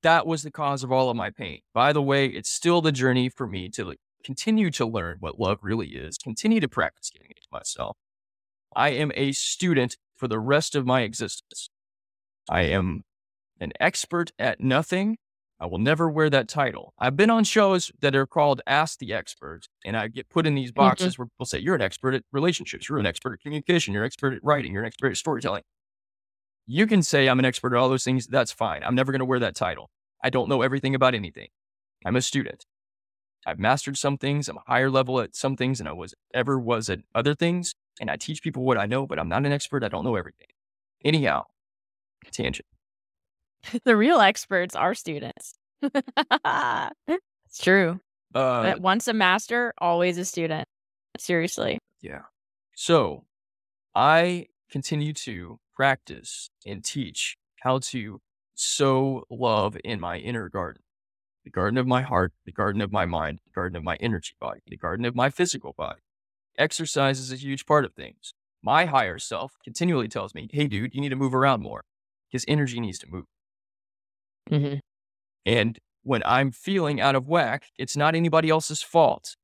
That was the cause of all of my pain. By the way, it's still the journey for me to continue to learn what love really is, continue to practice giving it to myself. I am a student for the rest of my existence. I am an expert at nothing. I will never wear that title. I've been on shows that are called Ask the Expert, and I get put in these mm-hmm. boxes where people say, You're an expert at relationships, you're an expert at communication, you're an expert at writing, you're an expert at storytelling. You can say I'm an expert at all those things. That's fine. I'm never going to wear that title. I don't know everything about anything. I'm a student. I've mastered some things. I'm a higher level at some things than I was ever was at other things. And I teach people what I know, but I'm not an expert. I don't know everything. Anyhow, tangent. the real experts are students. it's true. Uh, But once a master, always a student. Seriously. Yeah. So I continue to practice and teach how to sow love in my inner garden the garden of my heart, the garden of my mind, the garden of my energy body, the garden of my physical body. Exercise is a huge part of things. My higher self continually tells me, hey, dude, you need to move around more because energy needs to move. Mm-hmm. And when I'm feeling out of whack, it's not anybody else's fault.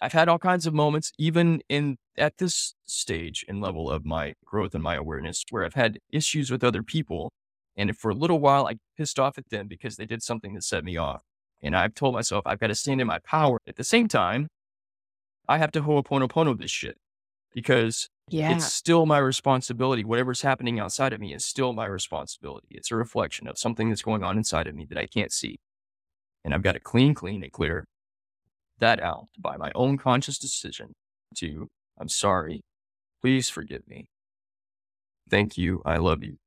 I've had all kinds of moments, even in at this stage and level of my growth and my awareness, where I've had issues with other people. And for a little while, I pissed off at them because they did something that set me off. And I've told myself I've got to stand in my power. At the same time, I have to ho'oponopono this shit because Yeah. it's still my responsibility. Whatever's happening outside of me is still my responsibility. It's a reflection of something that's going on inside of me that I can't see. And I've got to clean, clean, and clear that out by my own conscious decision to, I'm sorry. Please forgive me. Thank you. I love you.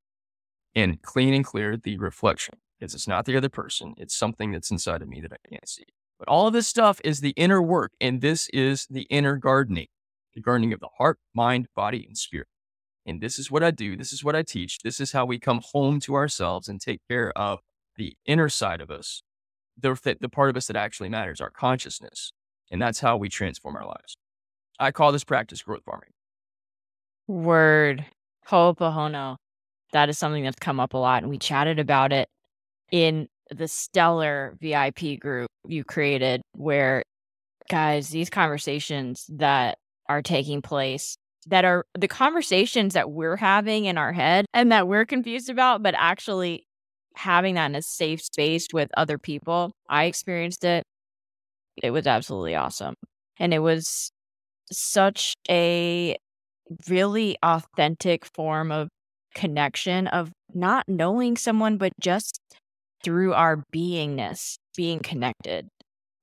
And clean and clear the reflection because it's not the other person. It's something that's inside of me that I can't see. But all of this stuff is the inner work. And this is the inner gardening the gardening of the heart, mind, body, and spirit. And this is what I do. This is what I teach. This is how we come home to ourselves and take care of the inner side of us the, the part of us that actually matters, our consciousness. And that's how we transform our lives. I call this practice growth farming. Word. Ho'oponopono. That is something that's come up a lot. And we chatted about it in the stellar VIP group you created, where, guys, these conversations that are taking place that are the conversations that we're having in our head and that we're confused about, but actually having that in a safe space with other people. I experienced it. It was absolutely awesome. And it was such a really authentic form of connection of not knowing someone, but just through our beingness, being connected.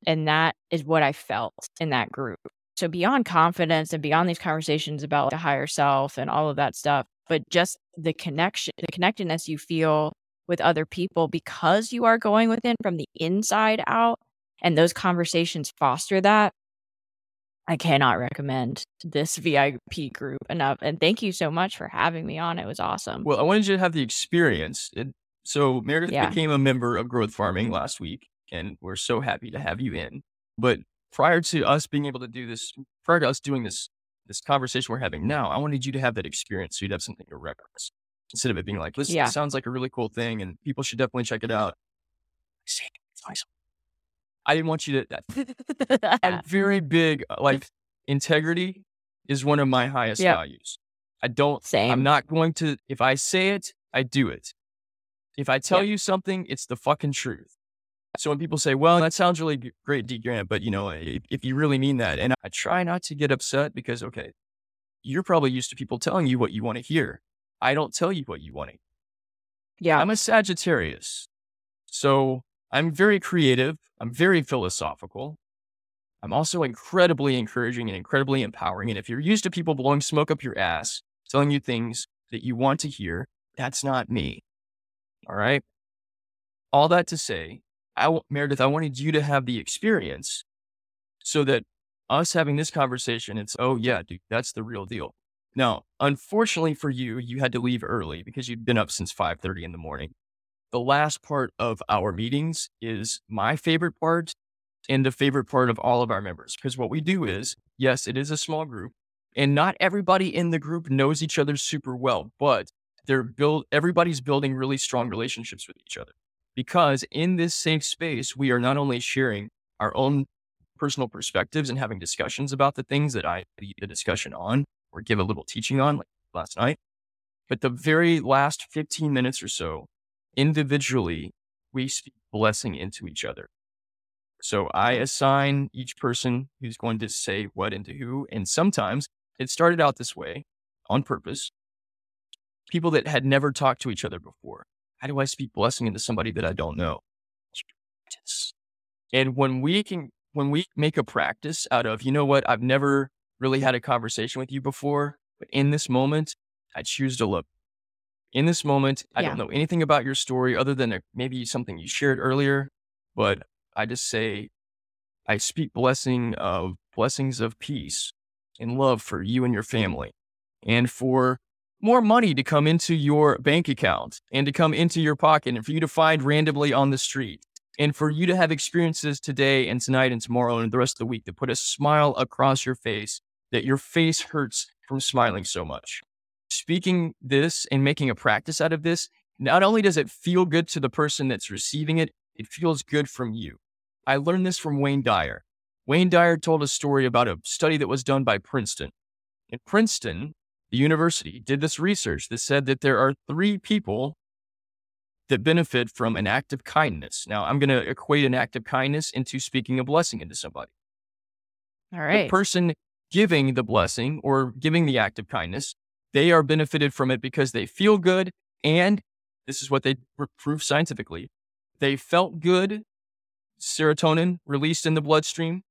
And that is what I felt in that group. So, beyond confidence and beyond these conversations about the higher self and all of that stuff, but just the connection, the connectedness you feel with other people because you are going within from the inside out, and those conversations foster that. I cannot recommend this VIP group enough. And thank you so much for having me on. It was awesome. Well, I wanted you to have the experience. So, Meredith yeah. became a member of Growth Farming last week, and we're so happy to have you in. But prior to us being able to do this, prior to us doing this, this conversation we're having now, I wanted you to have that experience so you'd have something to reference instead of it being like, listen, yeah. sounds like a really cool thing and people should definitely check it out. See, it's awesome. I didn't want you to, I'm very big, uh, like integrity is one of my highest yep. values. I don't, Same. I'm not going to, if I say it, I do it. If I tell yep. you something, it's the fucking truth. So when people say, well, that sounds really great, D Grant, but you know, if, if you really mean that, and I try not to get upset because, okay, you're probably used to people telling you what you want to hear. I don't tell you what you want to hear. Yeah. I'm a Sagittarius. So I'm very creative. I'm very philosophical. I'm also incredibly encouraging and incredibly empowering. And if you're used to people blowing smoke up your ass, telling you things that you want to hear, that's not me. All right. All that to say, I, Meredith, I wanted you to have the experience so that us having this conversation, it's, oh, yeah, dude, that's the real deal. Now, unfortunately for you, you had to leave early because you'd been up since 5:30 in the morning. The last part of our meetings is my favorite part and the favorite part of all of our members because what we do is, yes, it is a small group and not everybody in the group knows each other super well, but they're build everybody's building really strong relationships with each other because in this safe space, we are not only sharing our own personal perspectives and having discussions about the things that I lead the discussion on or give a little teaching on, like last night, but the very last 15 minutes or so, individually, we speak blessing into each other. So I assign each person who's going to say what into who. And sometimes it started out this way on purpose. People that had never talked to each other before how do I speak blessing into somebody that I don't know? And when we can, when we make a practice out of, you know what, I've never really had a conversation with you before, but in this moment, I choose to look. In this moment, I yeah. don't know anything about your story other than a, maybe something you shared earlier, but I just say, I speak blessing of blessings of peace and love for you and your family and for more money to come into your bank account and to come into your pocket and for you to find randomly on the street and for you to have experiences today and tonight and tomorrow and the rest of the week that put a smile across your face that your face hurts from smiling so much. Speaking this and making a practice out of this, not only does it feel good to the person that's receiving it, it feels good from you. I learned this from Wayne Dyer. Wayne Dyer told a story about a study that was done by Princeton. In Princeton, the university did this research that said that there are three people that benefit from an act of kindness. Now, I'm going to equate an act of kindness into speaking a blessing into somebody. All right. The person giving the blessing or giving the act of kindness, they are benefited from it because they feel good. And this is what they prove scientifically they felt good, serotonin released in the bloodstream,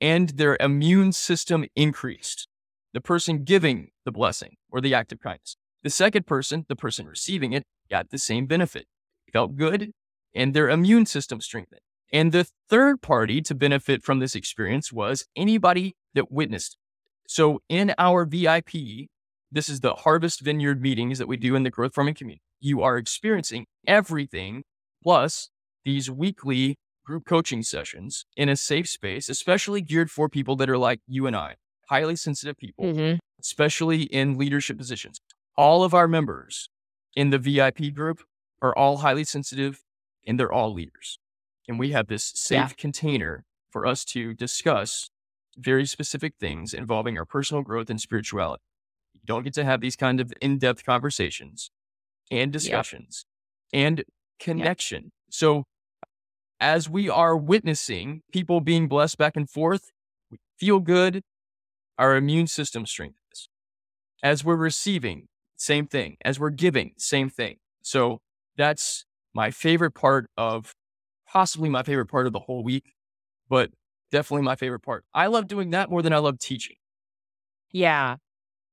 and their immune system increased the person giving the blessing or the act of kindness. The second person, the person receiving it, got the same benefit, felt good, and their immune system strengthened. And the third party to benefit from this experience was anybody that witnessed. So in our VIP, this is the harvest vineyard meetings that we do in the growth farming community. You are experiencing everything plus these weekly group coaching sessions in a safe space, especially geared for people that are like you and I, highly sensitive people, Mm-hmm. Especially in leadership positions. All of our members in the VIP group are all highly sensitive and they're all leaders. And we have this safe Yeah. container for us to discuss very specific things involving our personal growth and spirituality. You don't get to have these kind of in depth conversations and discussions and connection. So, as we are witnessing people being blessed back and forth, we feel good, our immune system strengthens. As we're receiving, same thing. As we're giving, same thing. So, that's my favorite part of possibly my favorite part of the whole week, but definitely my favorite part. I love doing that more than I love teaching. Yeah.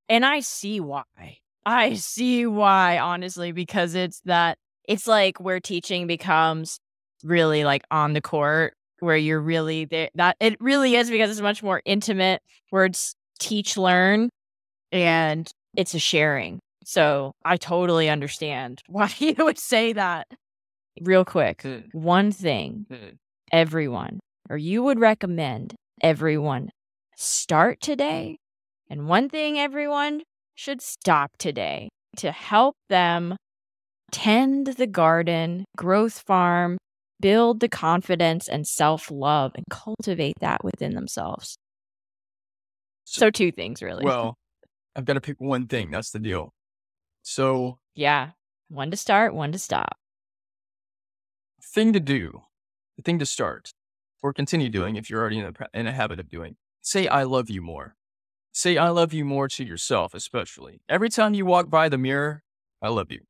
And I see why. I see why, honestly, because it's that it's like where teaching becomes really like on the court where you're really there. That it really is because it's much more intimate, where it's teach, learn, and it's a sharing. So I totally understand why you would say that. Real quick, hmm. one thing hmm. everyone, or you would recommend everyone start today, and one thing everyone should stop today to help them tend the garden, growth farm, build the confidence and self love, and cultivate that within themselves. So, two things really. Well, I've got to pick one thing. Mm-hmm. That's the deal. So, yeah, one to start, one to stop. thing to do, the thing to start, or continue doing if you're already in a, in a habit of doing, say, I love you more. Say, I love you more to yourself, especially. Every time you walk by the mirror, I love you.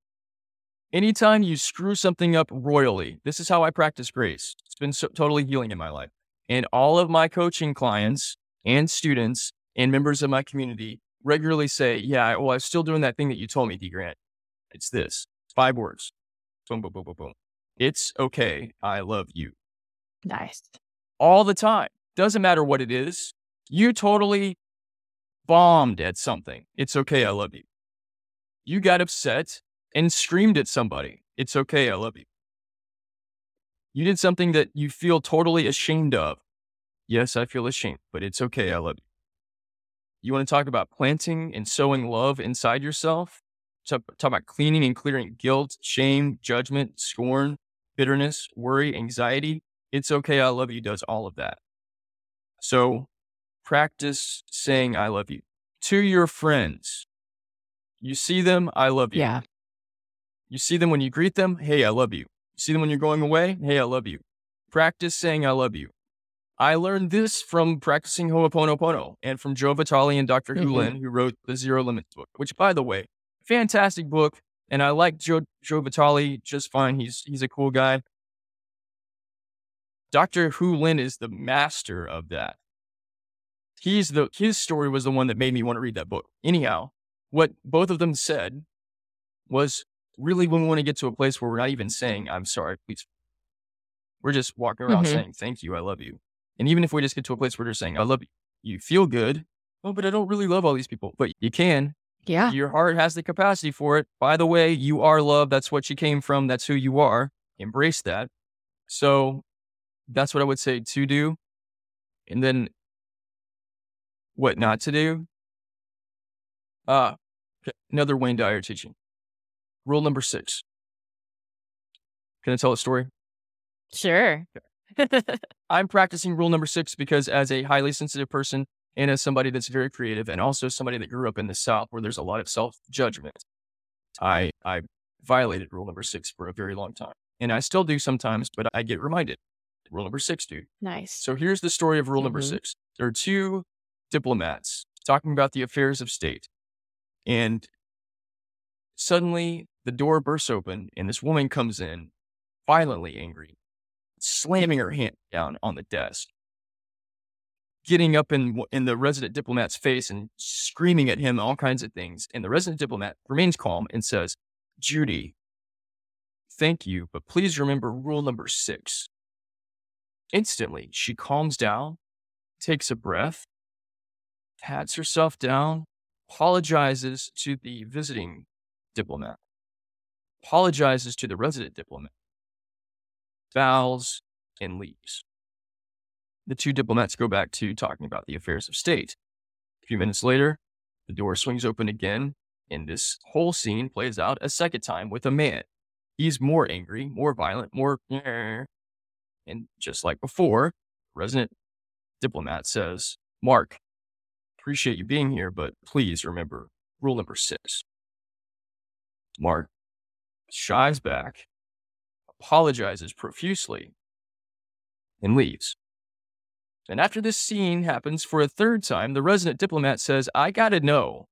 Anytime you screw something up royally, this is how I practice grace. It's been so, totally healing in my life. And all of my coaching clients and students and members of my community regularly say, Yeah, well, I'm still doing that thing that you told me, D. Grant. It's this five words. Boom, boom, boom, boom, boom. It's okay. I love you Nice. all the time. Doesn't matter what it is. You totally bombed at something. It's okay. I love you. You got upset and screamed at somebody. It's okay. I love you. You did something that you feel totally ashamed of. Yes, I feel ashamed, but it's okay. I love you. You want to talk about planting and sowing love inside yourself? Talk, talk about cleaning and clearing guilt, shame, judgment, scorn, bitterness, worry, anxiety. It's okay. I love you does all of that. So practice saying I love you to your friends. You see them, I love you. Yeah. You see them when you greet them, hey, I love you. You see them when you're going away, hey, I love you. Practice saying I love you. I learned this from practicing Ho'oponopono and from Joe Vitale and doctor Mhm. Hew Len, who wrote the Zero Limits book, which, by the way, fantastic book. And I like Joe, Joe Vitale just fine. He's, he's a cool guy. Dr. Hew Len is the master of that. He's the his story was the one that made me want to read that book. Anyhow, what both of them said was really when we want to get to a place where we're not even saying I'm sorry, please. We're just walking around Mhm. saying thank you, I love you. And even if we just get to a place where we're saying I love you, you feel good. Oh, but I don't really love all these people. But you can. Yeah. Your heart has the capacity for it. By the way, you are loved. That's what you came from. That's who you are. Embrace that. So that's what I would say to do. And then what not to do. Uh, another Wayne Dyer teaching. Rule number six. Can I tell a story? Sure. I'm practicing rule number six because as a highly sensitive person and as somebody that's very creative and also somebody that grew up in the South where there's a lot of self judgment, I, I violated rule number six for a very long time. And I still do sometimes, but I get reminded. Rule number six, dude. nice. So here's the story of rule number Mhm. six. There are two diplomats talking about the affairs of state. And suddenly the door bursts open and this woman comes in, violently angry, slamming her hand down on the desk, getting up in, in the resident diplomat's face and screaming at him all kinds of things. And the resident diplomat remains calm and says, Judy, thank you, but please remember rule number six. Instantly, she calms down, takes a breath, pats herself down, apologizes to the visiting diplomat, apologizes to the resident diplomat, bows, and leaves. The two diplomats go back to talking about the affairs of state. A few minutes later, the door swings open again, and this whole scene plays out a second time with a man. He's more angry, more violent, more. And just like before, resident diplomat says, Mark, appreciate you being here, but please remember rule number six. Mark shies back, apologizes profusely, and leaves. And after this scene happens for a third time, the resident diplomat says, I gotta know.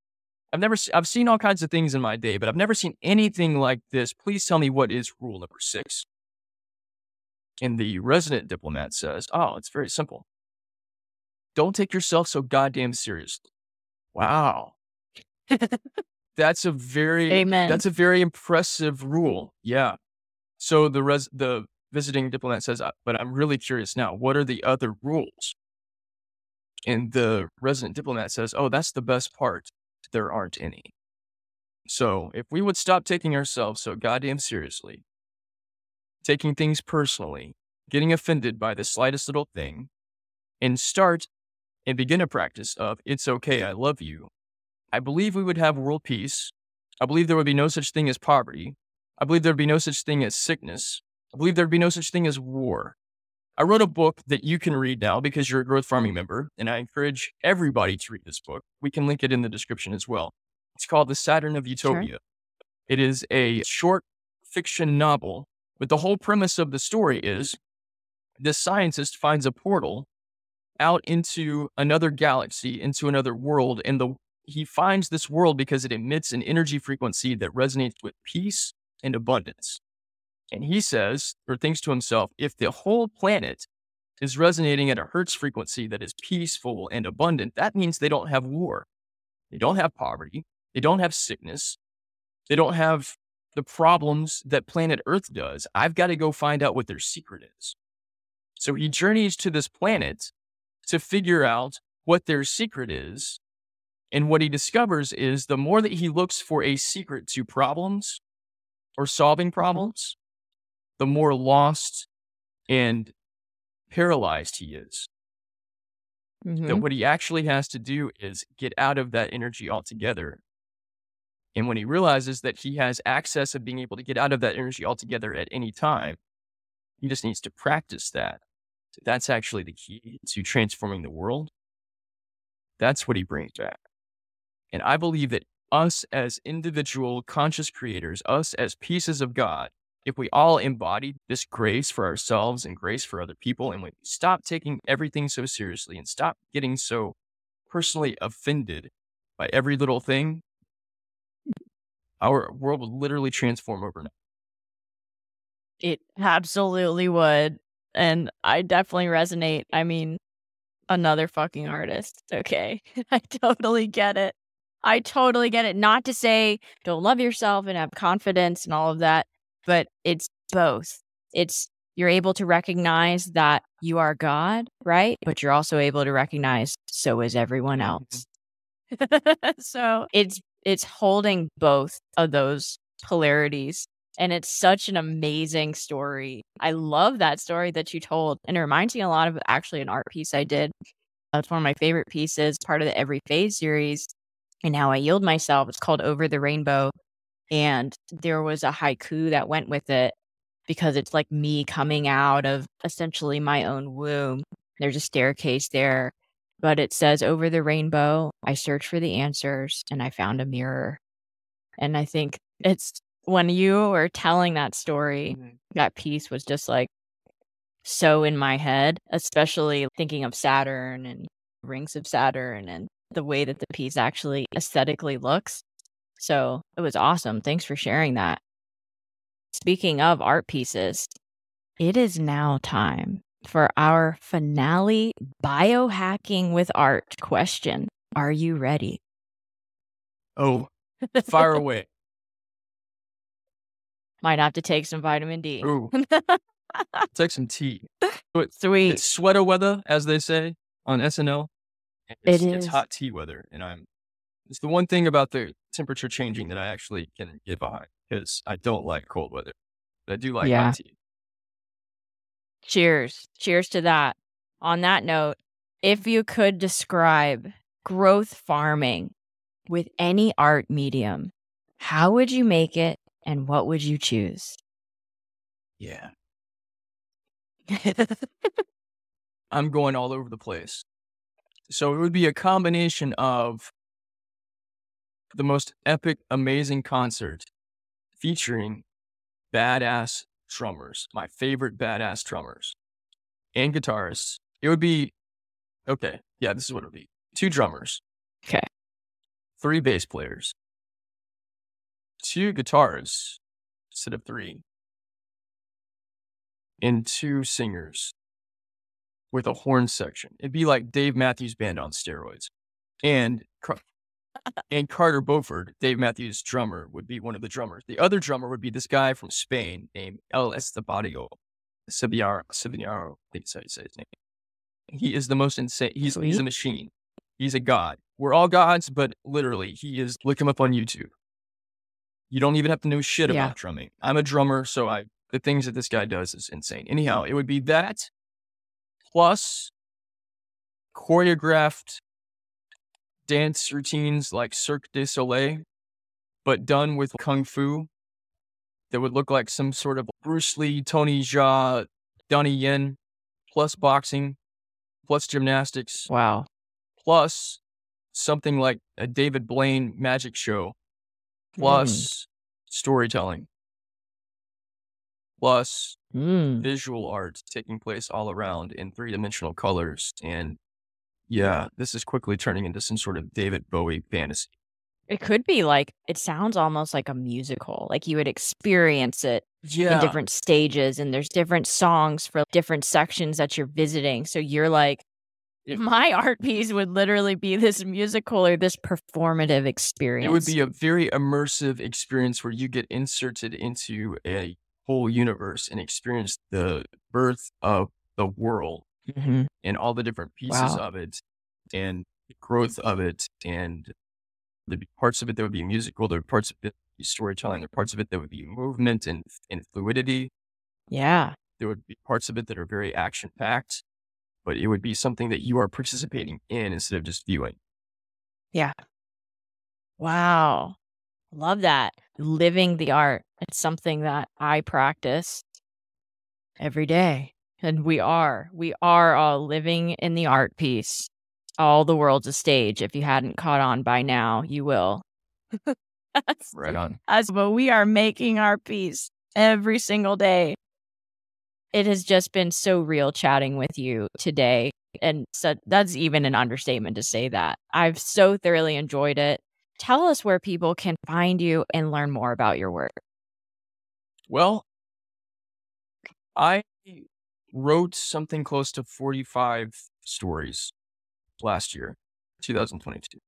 I've never, se- I've seen all kinds of things in my day, but I've never seen anything like this. Please tell me what is rule number six. And the resident diplomat says, Oh, it's very simple. Don't take yourself so goddamn seriously. Wow. that's a very Amen. that's a very impressive rule. Yeah. So the res the visiting diplomat says, "Uh, but I'm really curious now. What are the other rules? And the resident diplomat says, Oh, that's the best part. There aren't any. So if we would stop taking ourselves so goddamn seriously, taking things personally, getting offended by the slightest little thing, and start and begin a practice of it's okay, I love you, I believe we would have world peace. I believe there would be no such thing as poverty. I believe there would be no such thing as sickness. I believe there'd be no such thing as war. I wrote a book that you can read now because you're a growth farming member, and I encourage everybody to read this book. We can link it in the description as well. It's called The Saturn of Utopia. It is a short fiction novel, but the whole premise of the story is this scientist finds a portal out into another galaxy, into another world, and the he finds this world because it emits an energy frequency that resonates with peace and abundance. And he says, or thinks to himself, if the whole planet is resonating at a Hertz frequency that is peaceful and abundant, that means they don't have war. They don't have poverty. They don't have sickness. They don't have the problems that planet Earth does. I've got to go find out what their secret is. So he journeys to this planet to figure out what their secret is and what he discovers is the more that he looks for a secret to problems or solving problems, the more lost and paralyzed he is. Mhm. That what he actually has to do is get out of that energy altogether. And when he realizes that he has access of being able to get out of that energy altogether at any time, he just needs to practice that. That's actually the key to transforming the world. That's what he brings back. And I believe that us as individual conscious creators, us as pieces of God, if we all embodied this grace for ourselves and grace for other people, and we stop taking everything so seriously and stop getting so personally offended by every little thing, our world would literally transform overnight. It absolutely would. And I definitely resonate. I mean, another fucking artist. Okay. I totally get it. I totally get it. Not to say don't love yourself and have confidence and all of that, but it's both. It's you're able to recognize that you are God, right? But you're also able to recognize so is everyone mm-hmm. else. so it's it's holding both of those polarities and it's such an amazing story. I love that story that you told. And it reminds me a lot of actually an art piece I did. That's one of my favorite pieces, part of the Every Phase series. And How I Yield Myself. It's called Over the Rainbow. And there was a haiku that went with it because it's like me coming out of essentially my own womb. There's a staircase there, but it says, Over the rainbow, I searched for the answers and I found a mirror. And I think it's when you were telling that story, mm-hmm. that piece was just like so in my head, especially thinking of Saturn and rings of Saturn and the way that the piece actually aesthetically looks. So it was awesome. Thanks for sharing that. Speaking of art pieces, it is now time for our finale biohacking with art question. Are you ready? Oh, fire away. Might have to take some vitamin D. Ooh, take some tea. Sweet. It's sweater weather, as they say on SNL. It's, It it's hot tea weather, and I'm. It's the one thing about the temperature changing that I actually can get behind because I don't like cold weather, but I do like Yeah. hot tea. Cheers. Cheers to that. On that note, if you could describe growth farming with any art medium, how would you make it and what would you choose? Yeah. I'm going all over the place. So it would be a combination of the most epic, amazing concert featuring badass drummers, my favorite badass drummers and guitarists. It would be okay. Yeah, this is what it would be two drummers. Okay. Three bass players, two guitars instead of three, and two singers with a horn section. It'd be like Dave Matthews Band on steroids. And and Carter Beauford, Dave Matthews' drummer, would be one of the drummers. The other drummer would be this guy from Spain named El Estebario. Cibiaro, Cibiaro, I think that's how you say his name. He is the most insane. He's, he's a machine. He's a god. We're all gods, but literally, he is. Look him up on YouTube. You don't even have to know shit Yeah. about drumming. I'm a drummer, so I the things that this guy does is insane. Anyhow, it would be that plus choreographed dance routines like Cirque du Soleil, but done with kung fu that would look like some sort of Bruce Lee, Tony Jaa, Donnie Yen, plus boxing, plus gymnastics, Wow. plus something like a David Blaine magic show, plus hmm. storytelling, plus Mm. visual art taking place all around in three dimensional colors. And yeah, this is quickly turning into some sort of David Bowie fantasy. It could be like, it sounds almost like a musical. Like you would experience it Yeah. in different stages, and there's different songs for different sections that you're visiting. So you're like, my art piece would literally be this musical or this performative experience. It would be a very immersive experience where you get inserted into a whole universe and experience the birth of the world Mhm. and all the different pieces Wow. of it and the growth of it and the parts of it that would be musical, there are parts of it be storytelling, there are parts of it that would be movement and, and fluidity. Yeah. There would be parts of it that are very action packed, but it would be something that you are participating in instead of just viewing. Yeah. Wow. Love that. Living the art. It's something that I practice every day. And we are. We are all living in the art piece. All the world's a stage. If you hadn't caught on by now, you will. Right on. As but we are making our piece every single day. It has just been so real chatting with you today. And so that's even an understatement to say that. I've so thoroughly enjoyed it. Tell us where people can find you and learn more about your work. Well, I wrote something close to 45 stories last year, 2022.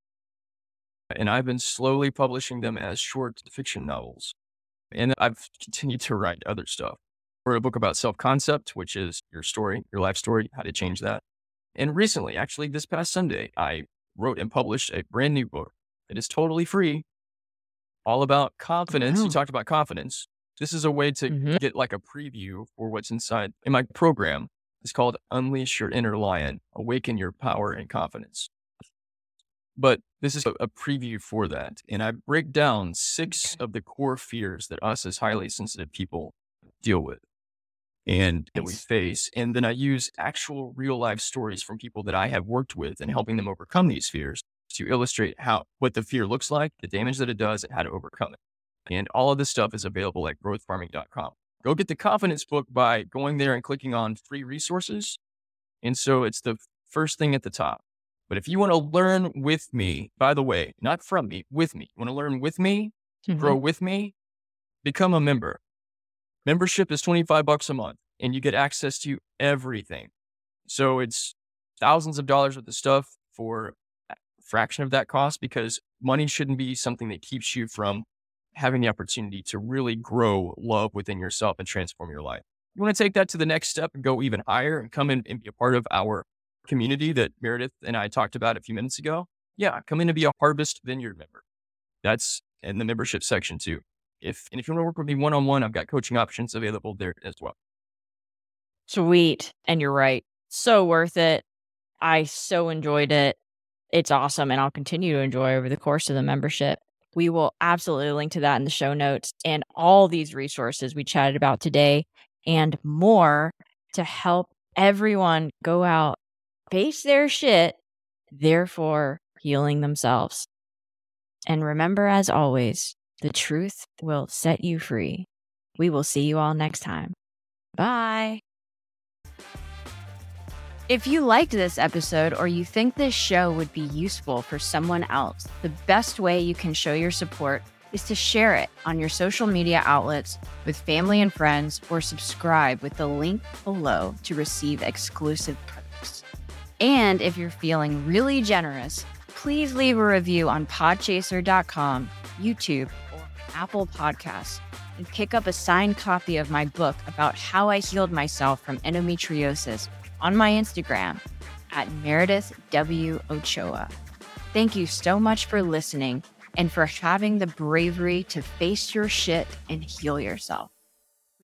And I've been slowly publishing them as short fiction novels. And I've continued to write other stuff. Wrote a book about self concept, which is your story, your life story, how to change that. And recently, actually, this past Sunday, I wrote and published a brand new book that is totally free, all about confidence. Wow. You talked about confidence. This is a way to Mhm. get like a preview for what's inside in my program. It's called Unleash Your Inner Lion, Awaken Your Power and Confidence. But this is a, a preview for that. And I break down six of the core fears that us as highly sensitive people deal with and that we face. And then I use actual real life stories from people that I have worked with and helping them overcome these fears to illustrate how what the fear looks like, the damage that it does, and how to overcome it. And all of this stuff is available at growthfarming.com. Go get the confidence book by going there and clicking on free resources. And so it's the first thing at the top. But if you want to learn with me, by the way, not from me, with me, you want to learn with me, grow mm-hmm. with me, become a member. Membership is 25 bucks a month and you get access to everything. So it's thousands of dollars worth of stuff for fraction of that cost because money shouldn't be something that keeps you from having the opportunity to really grow love within yourself and transform your life. You want to take that to the next step and go even higher and come in and be a part of our community that Meredith and I talked about a few minutes ago. Yeah, come in and be a Harvest Vineyard member. That's in the membership section too. If and if you want to work with me one on one, I've got coaching options available there as well. Sweet. And you're right. So worth it. I so enjoyed it. It's awesome. And I'll continue to enjoy over the course of the membership. We will absolutely link to that in the show notes and all these resources we chatted about today and more to help everyone go out, face their shit, therefore healing themselves. And remember, as always, the truth will set you free. We will see you all next time. Bye. If you liked this episode or you think this show would be useful for someone else, the best way you can show your support is to share it on your social media outlets with family and friends or subscribe with the link below to receive exclusive perks. And if you're feeling really generous, please leave a review on podchaser.com, YouTube, or Apple Podcasts and pick up a signed copy of my book about how I healed myself from endometriosis on my Instagram at Meredith W. Ochoa. Thank you so much for listening and for having the bravery to face your shit and heal yourself.